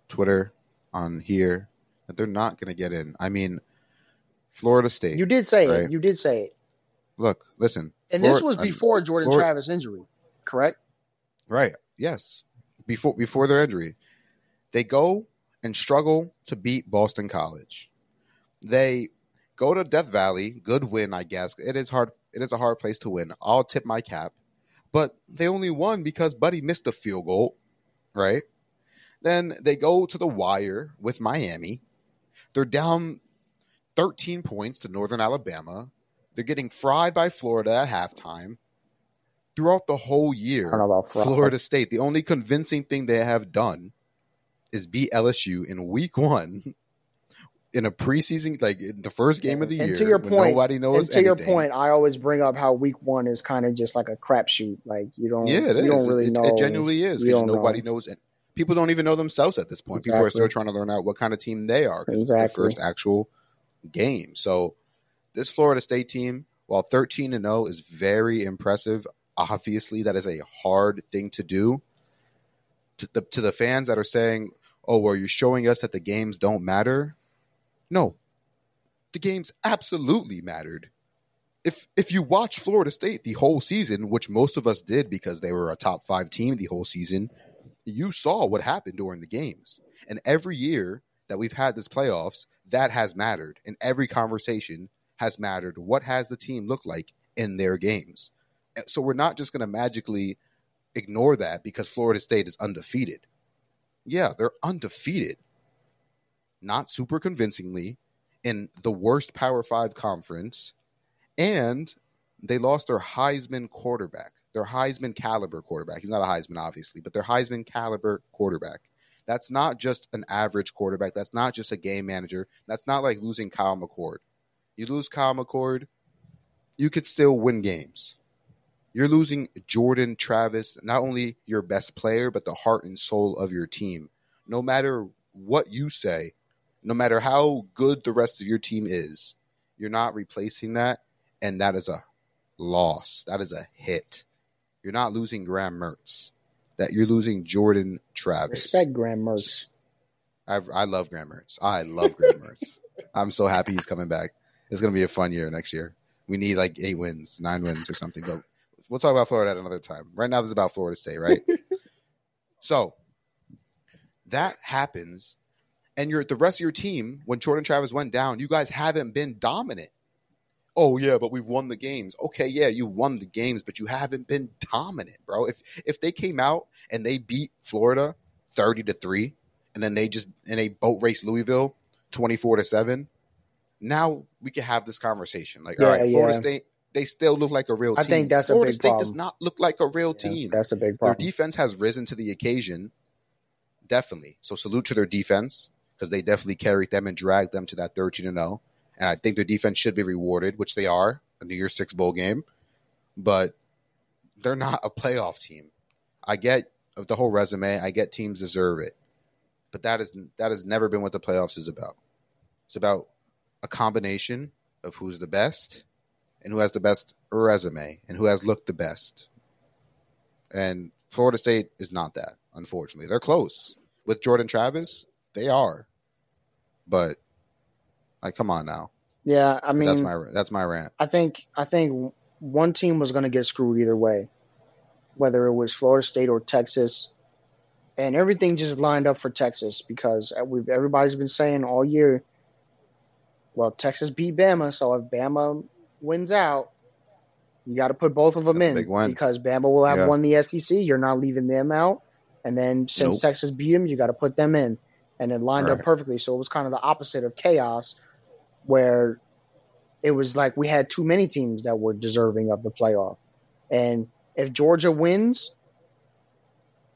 Twitter, on here, that they're not going to get in. I mean, Florida State. You did say right? it. You did say it. Look, listen. And this was before Jordan Travis injury, correct? Right. Yes. Before before their injury, they go and struggle to beat Boston College. They go to Death Valley. Good win, I guess. It is hard. It is a hard place to win. I'll tip my cap, but they only won because Buddy missed a field goal, right? Then they go to the wire with Miami. They're down 13 points to Northern Alabama. They're getting fried by Florida at halftime. Throughout the whole year, Florida State, the only convincing thing they have done is beat LSU in week one in a preseason, like in the first game of the and year, to your point, nobody knows. And to anything. your point, I always bring up how week one is kind of just like a crapshoot. Like you don't, yeah, it you is. don't really it, know. It genuinely is because nobody know. knows. And people don't even know themselves at this point. Exactly. People are still trying to learn out what kind of team they are because exactly. it's their first actual game. So this Florida State team, while thirteen and zero, is very impressive. Obviously, that is a hard thing to do. To the to the fans that are saying, "Oh, well, you're showing us that the games don't matter." No, the games absolutely mattered. If if you watch Florida State the whole season, which most of us did because they were a top five team the whole season, you saw what happened during the games. And every year that we've had this playoffs, that has mattered. in every conversation has mattered. What has the team looked like in their games? So we're not just going to magically ignore that because Florida State is undefeated. Yeah, they're undefeated not super convincingly, in the worst Power Five conference, and they lost their Heisman quarterback. their Heisman caliber quarterback. He's not a Heisman, obviously, but their Heisman caliber quarterback. That's not just an average quarterback. That's not just a game manager. That's not like losing Kyle McCord. You lose Kyle McCord, you could still win games. You're losing Jordan Travis, not only your best player, but the heart and soul of your team. No matter what you say, no matter how good the rest of your team is, you're not replacing that. And that is a loss. That is a hit. You're not losing Graham Mertz. That you're losing Jordan Travis. Respect Graham Mertz. I've, I love Graham Mertz. I love Graham Mertz. I'm so happy he's coming back. It's going to be a fun year next year. We need like eight wins, nine wins, or something. But we'll talk about Florida at another time. Right now, this is about Florida State, right? so that happens, and you're the rest of your team. When Jordan Travis went down, you guys haven't been dominant. Oh yeah, but we've won the games. Okay, yeah, you won the games, but you haven't been dominant, bro. If if they came out and they beat Florida thirty to three, and then they just and they boat race Louisville twenty four to seven, now we can have this conversation. Like, Yeah, all right, Florida yeah. State, they still look like a real team. I think that's a big. Florida State does not look like a real Yeah, team. that's a big problem. Their defense has risen to the occasion, definitely. So salute to their defense because they definitely carried them and dragged them to that thirteen and zero. And I think their defense should be rewarded, which they are, a New Year's Six bowl game. But they're not a playoff team. I get the whole resume. I get teams deserve it, but that is that has never been what the playoffs is about. It's about a combination of who's the best and who has the best resume and who has looked the best. And Florida State is not that, unfortunately. They're close. With Jordan Travis, they are. But like come on now. Yeah, I mean, that's my that's my rant. I think I think one team was going to get screwed either way, whether it was Florida State or Texas, and everything just lined up for Texas because we've everybody's been saying all year. Well, Texas beat Bama, so if Bama wins out, you got to put both of them That's in big because Bama will have Yeah. won the SEC. You're not leaving them out, and then since Nope. Texas beat them, you got to put them in, and it lined up perfectly. So it was kind of the opposite of chaos, where it was like we had too many teams that were deserving of the playoff. And if Georgia wins,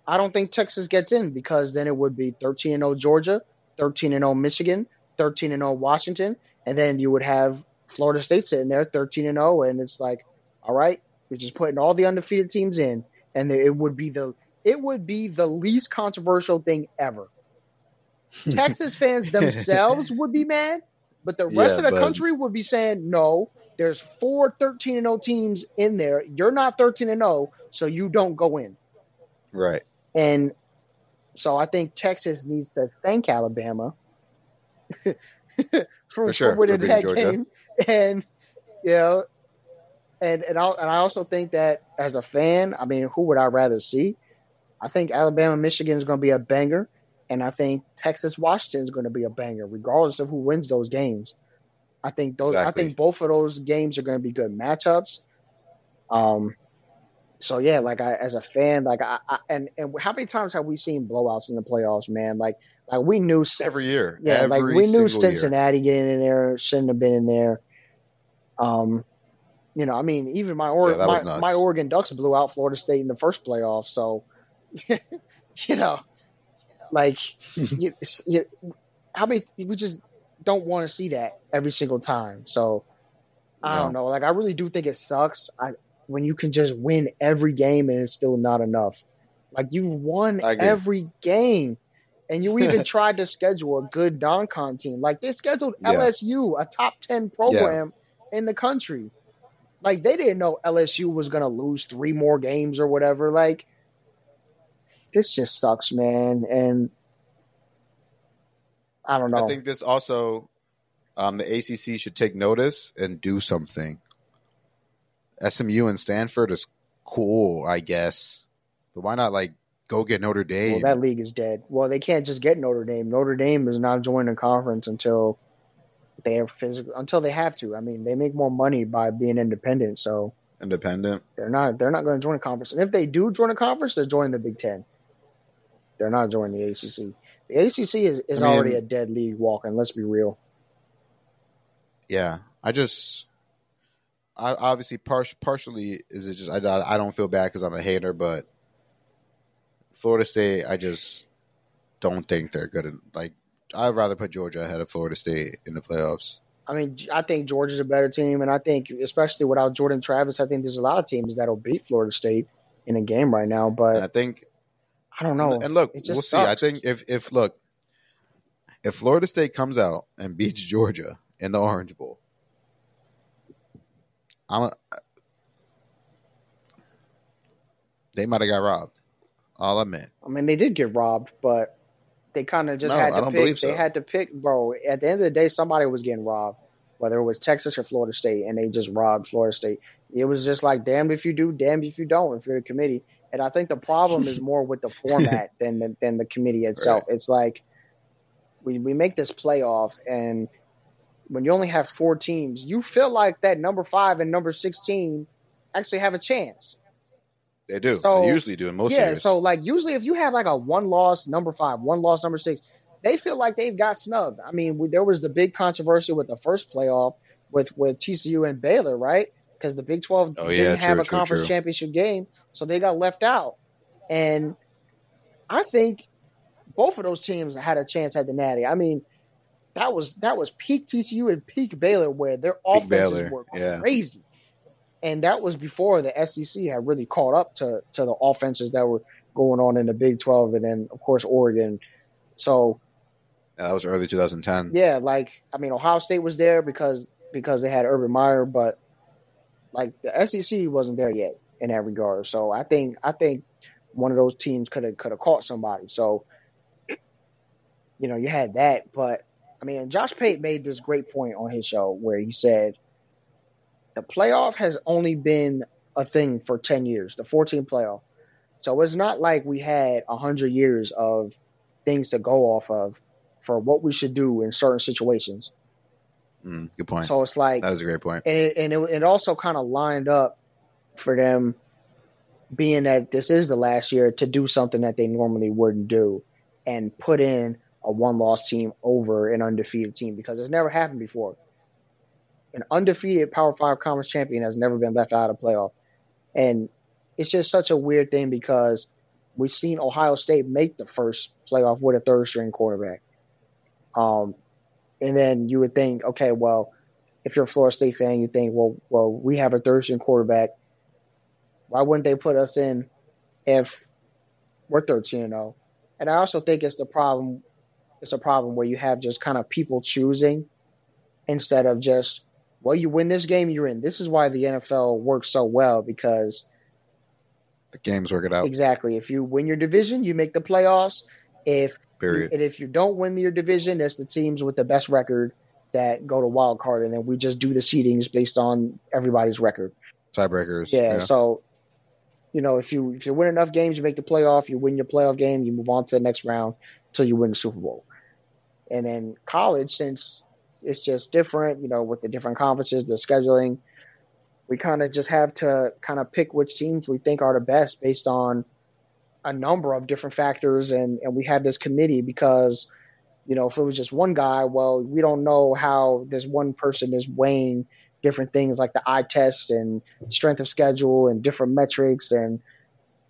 I don't think Texas gets in because then it would be 13 and 0 Georgia, 13 and 0 Michigan, 13 and 0 Washington, and then you would have Florida State sitting there 13 and 0 and it's like, all right, we're just putting all the undefeated teams in and it would be the it would be the least controversial thing ever. Texas fans themselves would be mad, but the rest Yeah, of the but- country would be saying, no, there's four 13 and 0 teams in there. You're not 13 and 0, so you don't go in. Right. And so I think Texas needs to thank Alabama for, For sure, for winning for that Georgia. game. And you know, and and I and I also think that as a fan, I mean, who would I rather see? I think Alabama Michigan is going to be a banger, and I think Texas Washington is going to be a banger, regardless of who wins those games. I think those. Exactly. I think both of those games are going to be good matchups. Um, so yeah, like I, as a fan, like I, I and and how many times have we seen blowouts in the playoffs, man? Like like we knew Every year. yeah, Every like we knew year. Cincinnati getting in there shouldn't have been in there. Um, you know, I mean, even my or- Yeah, my, my Oregon Ducks blew out Florida State in the first playoff, so you know, like you, you, how many we just don't want to see that every single time. So I don't know. Like I really do think it sucks. I when you can just win every game and it's still not enough. Like you've won every game. And you even tried to schedule a good non-con team. Like they scheduled Yeah. LSU, a top ten program in the country. Like they didn't know LSU was gonna lose three more games or whatever. Like this just sucks, man. And I don't know. I think this also, um, the ACC should take notice and do something. SMU and Stanford is cool, I guess, but why not like go get Notre Dame? well, that league is dead. Well, they can't just get Notre Dame. Notre Dame is not joining a conference until they are physical until they have to. I mean, they make more money by being independent, so Independent. they're not they're not going to join a conference. And if they do join a conference, they're joining the Big Ten. They're not joining the ACC. The ACC is, is I mean- already a dead league walking. Let's be real. Yeah, I just I, obviously, par- partially is it just I, I don't feel bad because I'm a hater, but Florida State, I just don't think they're good. In, like, I'd rather put Georgia ahead of Florida State in the playoffs. I mean, I think Georgia's a better team, and I think especially without Jordan Travis, I think there's a lot of teams that'll beat Florida State in a game right now. But and I think I don't know. And look, we'll sucks. see. I think if if look, if Florida State comes out and beats Georgia in the Orange Bowl, I'm a, they might have got robbed. I'll admit. I mean, they did get robbed, but they kind of just no, had to pick. So. They had to pick, bro. At the end of the day, somebody was getting robbed, whether it was Texas or Florida State, and they just robbed Florida State. It was just like, damned if you do, damned if you don't. If you're a committee, and I think the problem is more with the format than the, than the committee itself. Right. It's like we we make this playoff, and when you only have four teams, you feel like that number five and number sixteen actually have a chance. They do. So, they usually do in most yeah, years. so like usually if you have like a one loss number five, one loss number six, they feel like they've got snubbed. I mean, we, there was the big controversy with the first playoff with with TCU and Baylor, right? Because the Big Twelve oh, didn't yeah, have a conference true. championship game, so they got left out. And I think both of those teams had a chance at the Natty. I mean, that was that was peak TCU and peak Baylor, where their peak offenses Baylor. were crazy. And that was before the SEC had really caught up to to the offenses that were going on in the Big Twelve, and then of course Oregon. So yeah, that was early 2010. Yeah, like I mean, Ohio State was there because because they had Urban Meyer, but like the SEC wasn't there yet in that regard. So I think I think one of those teams could have could have caught somebody. So you know, you had that, but I mean, Josh Pate made this great point on his show where he said the playoff has only been a thing for 10 years, the 14 playoff. So it's not like we had 100 years of things to go off of for what we should do in certain situations. Mm, good point. So it's like that was a great point. and it, and it, it also kind of lined up for them, being that this is the last year to do something that they normally wouldn't do, and put in a one-loss team over an undefeated team because it's never happened before an undefeated Power Five conference champion has never been left out of playoff, and it's just such a weird thing because we've seen Ohio State make the first playoff with a third string quarterback. Um, and then you would think, okay, well, if you're a Florida State fan, you think, well, well, we have a third string quarterback. Why wouldn't they put us in if we're 13 0? And I also think it's the problem. It's a problem where you have just kind of people choosing instead of just well, you win this game, you're in. This is why the NFL works so well because the games work it out. Exactly. If you win your division, you make the playoffs. If Period. and if you don't win your division, it's the teams with the best record that go to wild card, and then we just do the seedings based on everybody's record. Tiebreakers. Yeah, yeah. So, you know, if you if you win enough games, you make the playoff. You win your playoff game, you move on to the next round until you win the Super Bowl. And then college, since it's just different, you know, with the different conferences, the scheduling. We kind of just have to kind of pick which teams we think are the best based on a number of different factors. And, and we have this committee because, you know, if it was just one guy, well, we don't know how this one person is weighing different things like the eye test and strength of schedule and different metrics. And,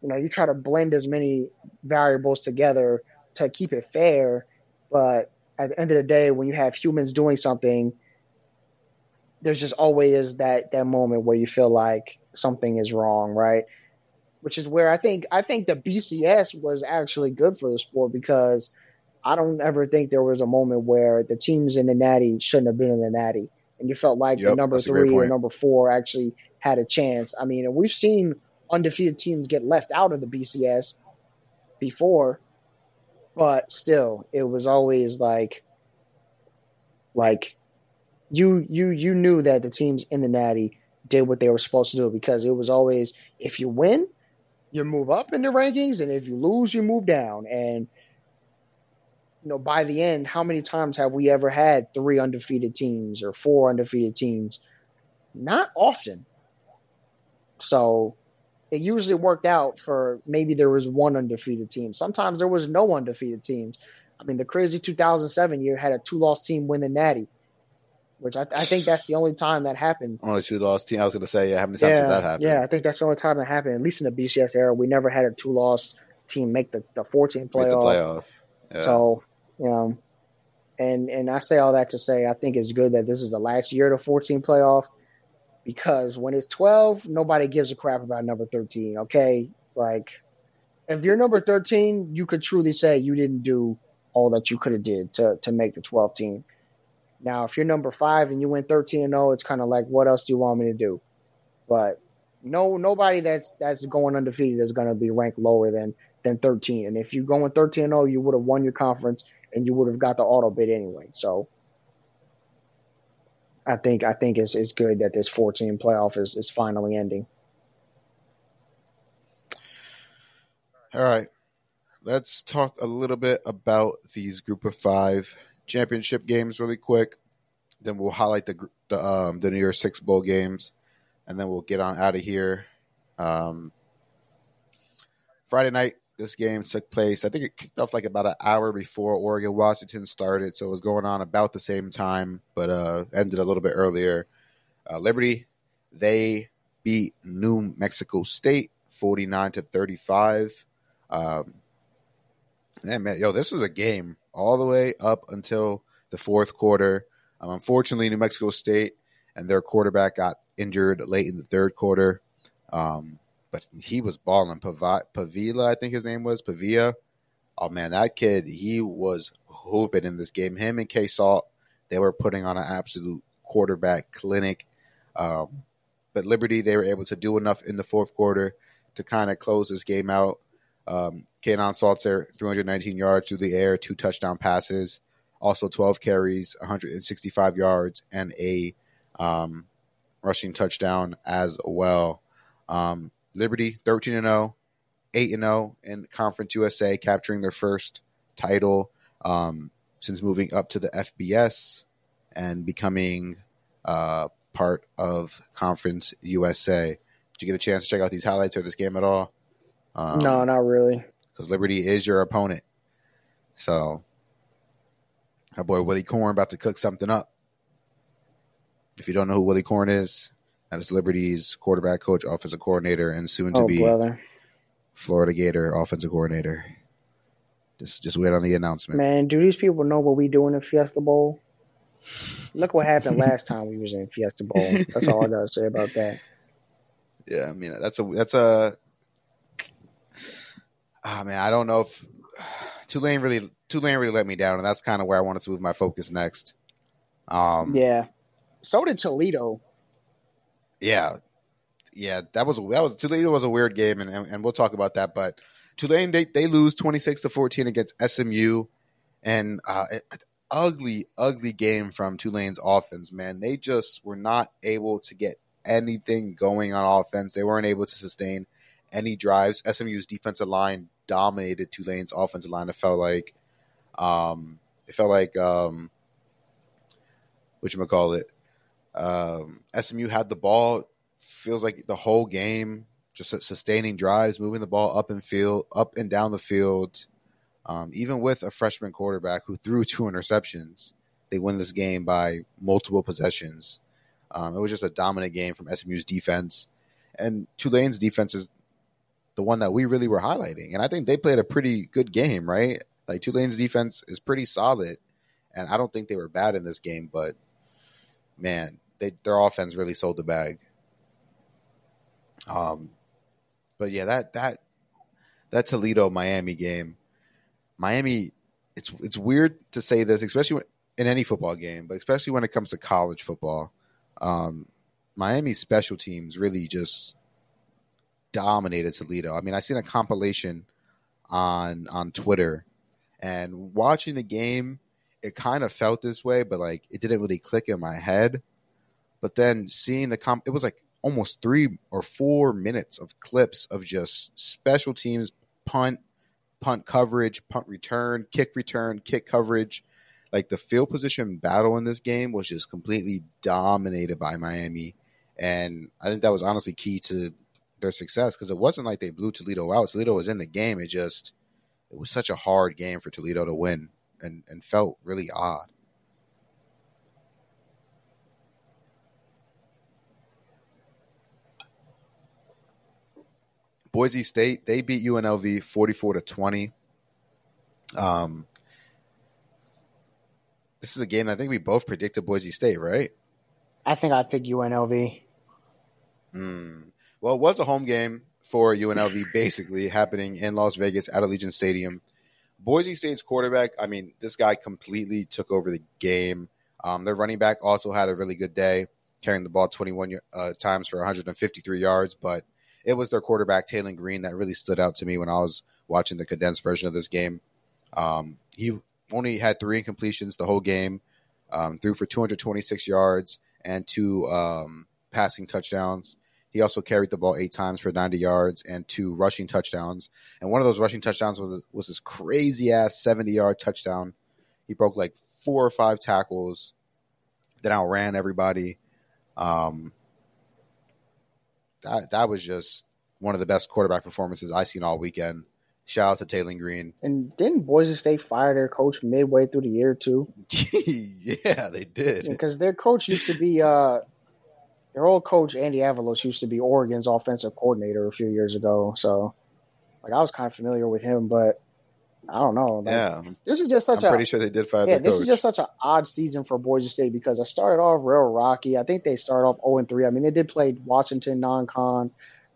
you know, you try to blend as many variables together to keep it fair. But at the end of the day, when you have humans doing something, there's just always that that moment where you feel like something is wrong, right? Which is where I think I think the BCS was actually good for the sport because I don't ever think there was a moment where the teams in the Natty shouldn't have been in the Natty, and you felt like yep, the number three or number four actually had a chance. I mean, we've seen undefeated teams get left out of the BCS before, but still, it was always like, like, you you you knew that the teams in the Natty did what they were supposed to do because it was always if you win, you move up in the rankings, and if you lose, you move down. And you know, by the end, how many times have we ever had three undefeated teams or four undefeated teams? Not often. So it usually worked out for maybe there was one undefeated team. Sometimes there was no undefeated teams. I mean, the crazy 2007 year had a two-loss team win the Natty. which I, I think that's the only time that happened. Only two loss team. I was going to say, yeah, how many times yeah, did that happen? Yeah, I think that's the only time that happened. At least in the BCS era, we never had a two loss team make the the 14 playoff. Make the playoff. Yeah. So, you know, and and I say all that to say I think it's good that this is the last year of the 14 playoff because when it's 12, nobody gives a crap about number 13. Okay, like if you're number 13, you could truly say you didn't do all that you could have did to to make the 12 team. Now, if you're number five and you win 13 and 0, it's kind of like, what else do you want me to do? But no, nobody that's that's going undefeated is going to be ranked lower than than 13. And if you're going 13 0, you would have won your conference and you would have got the auto bid anyway. So I think I think it's it's good that this 14 playoff is is finally ending. All right. Let's talk a little bit about these group of 5 championship games really quick. Then we'll highlight the the um, the New Year's Six bowl games, and then we'll get on out of here. Um, Friday night, this game took place. I think it kicked off like about an hour before Oregon Washington started, so it was going on about the same time, but uh, ended a little bit earlier. Uh, Liberty they beat New Mexico State forty nine to thirty five. Um, man, yo, this was a game all the way up until the fourth quarter. Um, unfortunately, New Mexico State and their quarterback got injured late in the third quarter. Um, but he was balling. Pavila, I think his name was Pavia. Oh man, that kid, he was hooping in this game. Him and K Salt, they were putting on an absolute quarterback clinic. Um, but Liberty, they were able to do enough in the fourth quarter to kind of close this game out. Um, Kaidon Salter, 319 yards through the air, two touchdown passes, also 12 carries, 165 yards, and a um, rushing touchdown as well. Um, Liberty, 13 and 0, 8 and 0 in Conference USA, capturing their first title um, since moving up to the FBS and becoming uh, part of Conference USA. Did you get a chance to check out these highlights or this game at all? Um, no, not really. Because Liberty is your opponent. So, our boy Willy Korn about to cook something up. If you don't know who Willy Korn is, that is Liberty's quarterback coach, offensive coordinator, and soon to oh, be brother. Florida Gator offensive coordinator. Just just wait on the announcement. Man, do these people know what we do in the Fiesta Bowl? Look what happened last time we was in Fiesta Bowl. That's all I gotta say about that. Yeah, I mean that's a that's a ah oh, man, I don't know if Tulane really Tulane really let me down, and that's kind of where I wanted to move my focus next. Um, yeah, so did Toledo. Yeah, yeah, that was that was Toledo was a weird game, and, and, and we'll talk about that. But Tulane they they lose twenty six to fourteen against SMU, and uh, ugly ugly game from Tulane's offense. Man, they just were not able to get anything going on offense. They weren't able to sustain any drives. SMU's defensive line dominated Tulane's offensive line. It felt like, um, it felt like, um, what you call it. Um, SMU had the ball. Feels like the whole game, just sustaining drives, moving the ball up and field, up and down the field. Um, even with a freshman quarterback who threw two interceptions, they win this game by multiple possessions. Um, it was just a dominant game from SMU's defense, and Tulane's defense is the one that we really were highlighting. And I think they played a pretty good game, right? Like Tulane's defense is pretty solid, and I don't think they were bad in this game. But man, they, their offense really sold the bag. Um, but yeah, that that that Toledo Miami game, Miami. It's it's weird to say this, especially in any football game, but especially when it comes to college football. Um, Miami's special teams really just dominated Toledo. I mean, I seen a compilation on on Twitter, and watching the game, it kind of felt this way, but like it didn't really click in my head. But then seeing the comp, it was like almost three or four minutes of clips of just special teams punt, punt coverage, punt return, kick return, kick coverage. Like the field position battle in this game was just completely dominated by Miami. And I think that was honestly key to their success because it wasn't like they blew Toledo out. Toledo was in the game. It just it was such a hard game for Toledo to win and, and felt really odd. Boise State they beat UNLV forty four to twenty. Um, this is a game I think we both predicted Boise State, right? I think I picked UNLV. Mm. Well, it was a home game for UNLV, basically happening in Las Vegas at Allegiant Stadium. Boise State's quarterback, I mean, this guy completely took over the game. Um, their running back also had a really good day, carrying the ball 21 uh, times for 153 yards. But it was their quarterback, Taylen Green, that really stood out to me when I was watching the condensed version of this game. Um, he only had three incompletions the whole game, um, threw for 226 yards and two um, passing touchdowns. He also carried the ball eight times for 90 yards and two rushing touchdowns. And one of those rushing touchdowns was, was this crazy ass 70 yard touchdown. He broke like four or five tackles then outran everybody. Um, that that was just one of the best quarterback performances I've seen all weekend. Shout out to Taylen Green. And didn't Boise State fire their coach midway through the year too? yeah, they did. Because their coach used to be uh, their old coach Andy Avalos used to be Oregon's offensive coordinator a few years ago. So, like, I was kind of familiar with him, but I don't know. Like, yeah, this is just such I'm a pretty sure they did fire. yeah. This coach. is just such an odd season for Boise State because I started off real rocky. I think they started off zero and three. I mean, they did play Washington non-con,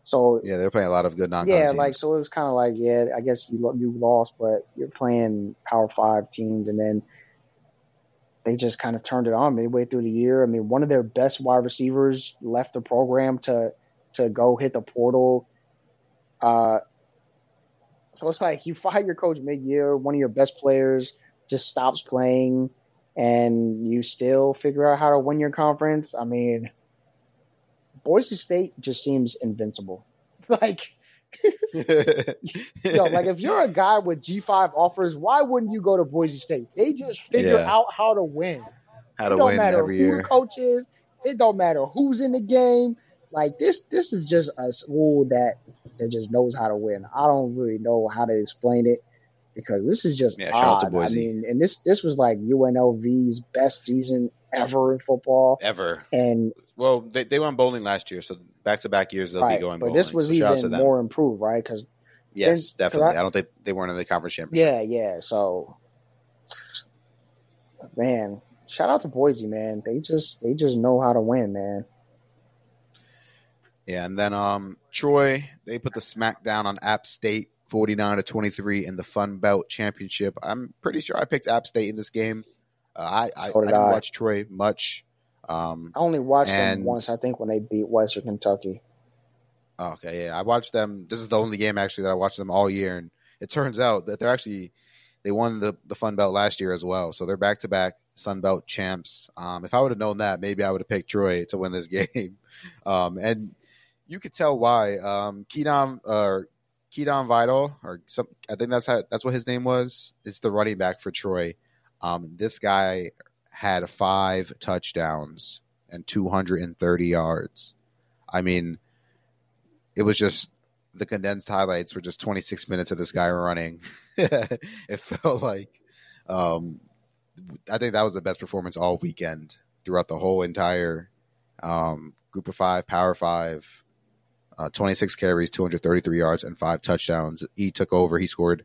so yeah, they're playing a lot of good non. Con. Yeah, teams. like so it was kind of like yeah, I guess you you lost, but you're playing Power Five teams, and then they just kind of turned it on midway through the year. I mean, one of their best wide receivers left the program to to go hit the portal. Uh, so it's like you fire your coach mid year, one of your best players just stops playing, and you still figure out how to win your conference. I mean, Boise State just seems invincible. Like Yo, like if you're a guy with G5 offers, why wouldn't you go to Boise State? They just figure Yeah. out how to win. how it to don't win matter every who year. the coach is. It don't matter who's in the game. Like this, this is just a school that that just knows how to win. I don't really know how to explain it because this is just Yeah, shout out to odd. I mean, and this this was like UNLV's best season ever in football, Ever. and Well, they, they went bowling last year, so back to back years they'll right, be going but bowling. this was so shout out to even more improved, right? Because Yes, then- definitely. I- I, don't think they weren't in the conference championship. Yeah, yeah. So, man, shout out to Boise, man. They just they just know how to win, man. Yeah, and then um Troy, they put the smackdown on App State 49 to 23 in the Fun Belt Championship. I'm pretty sure I picked App State in this game. Uh, I I, So I did didn't I. watch Troy much. Um I only watched And- them once, I think, when they beat Western Kentucky. okay, yeah, I watched them. This is the only game actually that I watched them all year and it turns out that they're actually they won the the Fun Belt last year as well. So they're back to back Sun Belt champs. Um if I would have known that, maybe I would have picked Troy to win this game. Um and you could tell why. Um, Keaton or Keaton Vital, or some, I think that's how, that's what his name was. It's the running back for Troy. Um, this guy had five touchdowns and 230 yards. I mean, it was just the condensed highlights were just 26 minutes of this guy running. it felt like, um, I think that was the best performance all weekend throughout the whole entire um, group of five, power five uh, 26 carries, 233 yards, and five touchdowns. He took over. He scored.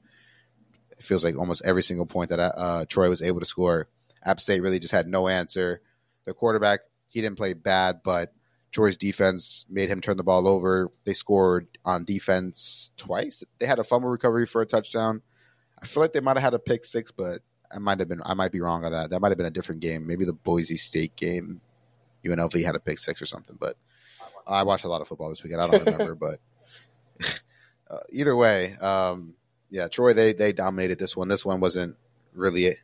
It feels like almost every single point that uh, Troy was able to score. App State really just had no answer. The quarterback, he didn't play bad, but Troy's defense made him turn the ball over. They scored on defense twice. They had a fumble recovery for a touchdown. I feel like they might have had a pick six, but I might have been. I might be wrong on that. That might have been a different game. Maybe the Boise State game. UNLV had a pick six or something, but I watched a lot of football this weekend. I don't remember, but uh, either way, um, yeah, Troy they they dominated this one. This one wasn't really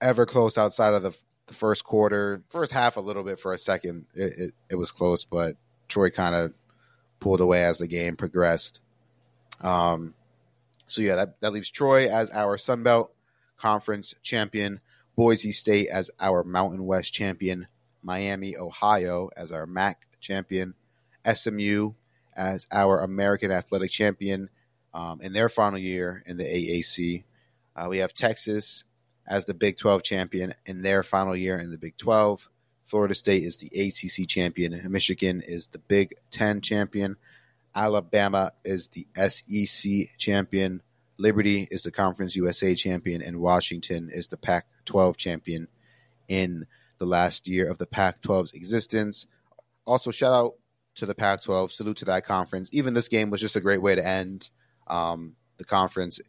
ever close outside of the, the first quarter, first half a little bit for a second. It it, it was close, but Troy kind of pulled away as the game progressed. Um, so yeah, that that leaves Troy as our Sun Belt Conference champion, Boise State as our Mountain West champion, Miami, Ohio as our MAC champion, SMU as our American Athletic Champion um, in their final year in the AAC. Uh, we have Texas as the Big 12 champion in their final year in the Big 12. Florida State is the ACC champion. Michigan is the Big 10 champion. Alabama is the SEC champion. Liberty is the Conference USA champion, and Washington is the Pac 12 champion in the last year of the Pac 12's existence. Also, shout out to the Pac 12. Salute to that conference. Even this game was just a great way to end um, the conference.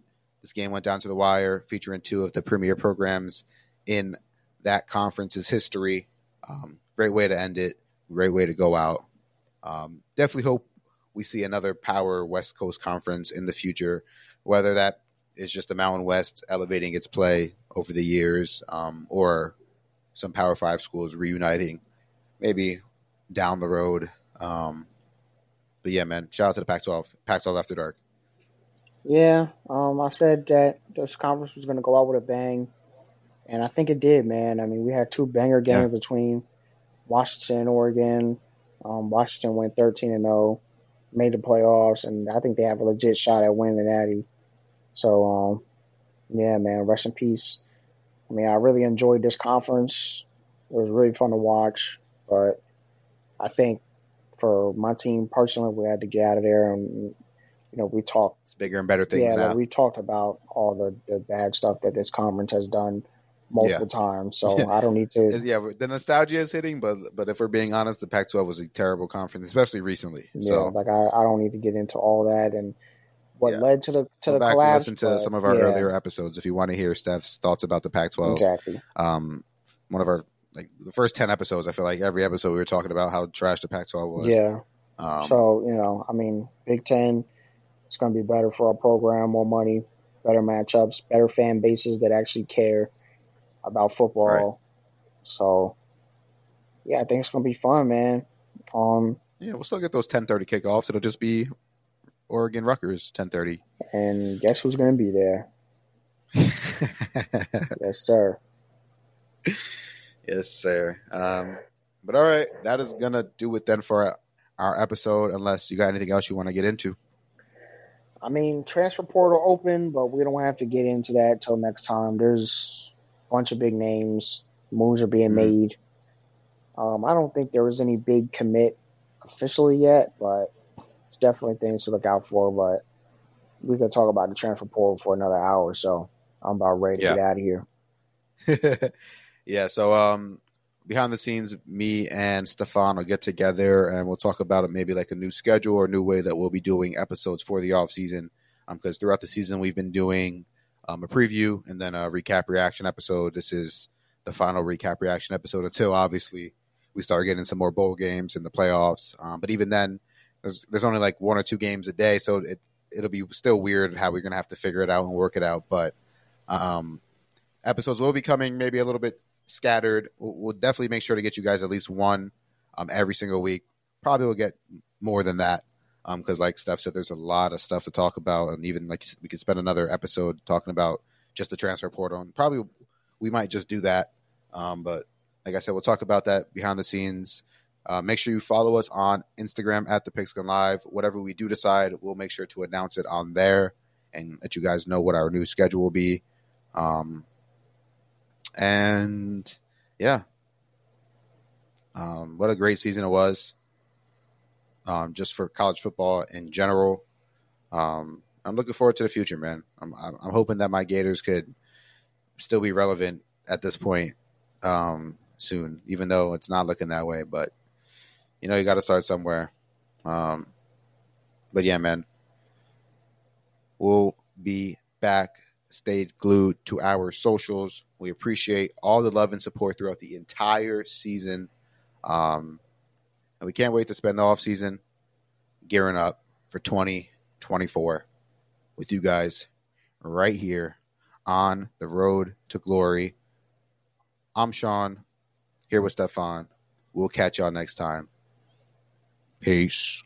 This game went down to the wire, featuring two of the premier programs in that conference's history. Um, great way to end it. Great way to go out. Um, definitely hope we see another power West Coast conference in the future, whether that is just the Mountain West elevating its play over the years, um, or some Power Five schools reuniting, maybe down the road. Um, but yeah, man, shout out to the Pac-12, Pac-12 After Dark. Yeah, um, I said that this conference was going to go out with a bang, and I think it did, man. I mean, we had two banger games yeah. between Washington and Oregon. Um, Washington went 13 and 0, made the playoffs, and I think they have a legit shot at winning the Natty. So, um, yeah, man, rest in peace. I mean, I really enjoyed this conference. It was really fun to watch, but I think for my team personally, we had to get out of there and you know, we talked it's bigger and better things. Yeah, now. We talked about all the the bad stuff that this conference has done multiple yeah. times. So I don't need to. Yeah, the nostalgia is hitting, but but if we're being honest, the Pac-12 was a terrible conference, especially recently. Yeah, so like I, I don't need to get into all that and what yeah. led to the to Go the back collapse. listen to but, some of our earlier episodes if you want to hear Steph's thoughts about the Pac-12. Exactly. Um, one of our like the first ten episodes, I feel like every episode we were talking about how trash the Pac-12 was. Yeah. Um, so you know, I mean, Big Ten it's going to be better for our program, more money, better matchups, better fan bases that actually care about football. Right. So, yeah, I think it's going to be fun, man. Um, yeah, we'll still get those 10:30 kickoffs. It'll just be Oregon Rutgers 10:30. And guess who's going to be there? yes, sir. Yes, sir. Um, but all right, that is gonna do it then for our, our episode. Unless you got anything else you want to get into. I mean, transfer portal open, but we don't have to get into that till next time. There's a bunch of big names. Moves are being mm-hmm. made. Um, I don't think there was any big commit officially yet, but it's definitely things to look out for. But we could talk about the transfer portal for another hour, so I'm about ready to yeah. get out of here. yeah. So, um, behind the scenes, me and Stefan will get together and we'll talk about it, maybe like a new schedule or a new way that we'll be doing episodes for the off season. Because um, throughout the season, we've been doing um, a preview and then a recap reaction episode. This is the final recap reaction episode until obviously we start getting some more bowl games in the playoffs. Um, but even then, there's there's only like one or two games a day, so it it'll be still weird how we're gonna have to figure it out and work it out. But um, episodes will be coming maybe a little bit scattered. We'll, we'll, definitely make sure to get you guys at least one um, every single week. Probably will get more than that because, um, like Steph said, there's a lot of stuff to talk about, and even like we could spend another episode talking about just the transfer portal. And probably we might just do that. Um, but like I said, we'll talk about that behind the scenes. Uh, make sure you follow us on Instagram at the Pigskin Live. Whatever we do decide, we'll make sure to announce it on there and let you guys know what our new schedule will be. Um, and yeah, um, what a great season it was. Um, just for college football in general. Um, I'm looking forward to the future, man. I'm, I'm hoping that my Gators could still be relevant at this point um, soon, even though it's not looking that way. But you know, you got to start somewhere. Um, but yeah, man, we'll be back stayed glued to our socials. We appreciate all the love and support throughout the entire season. Um, and we can't wait to spend the off season gearing up for 2024 with you guys right here on the road to glory. I'm Sean, here with Stefan. We'll catch y'all next time. Peace.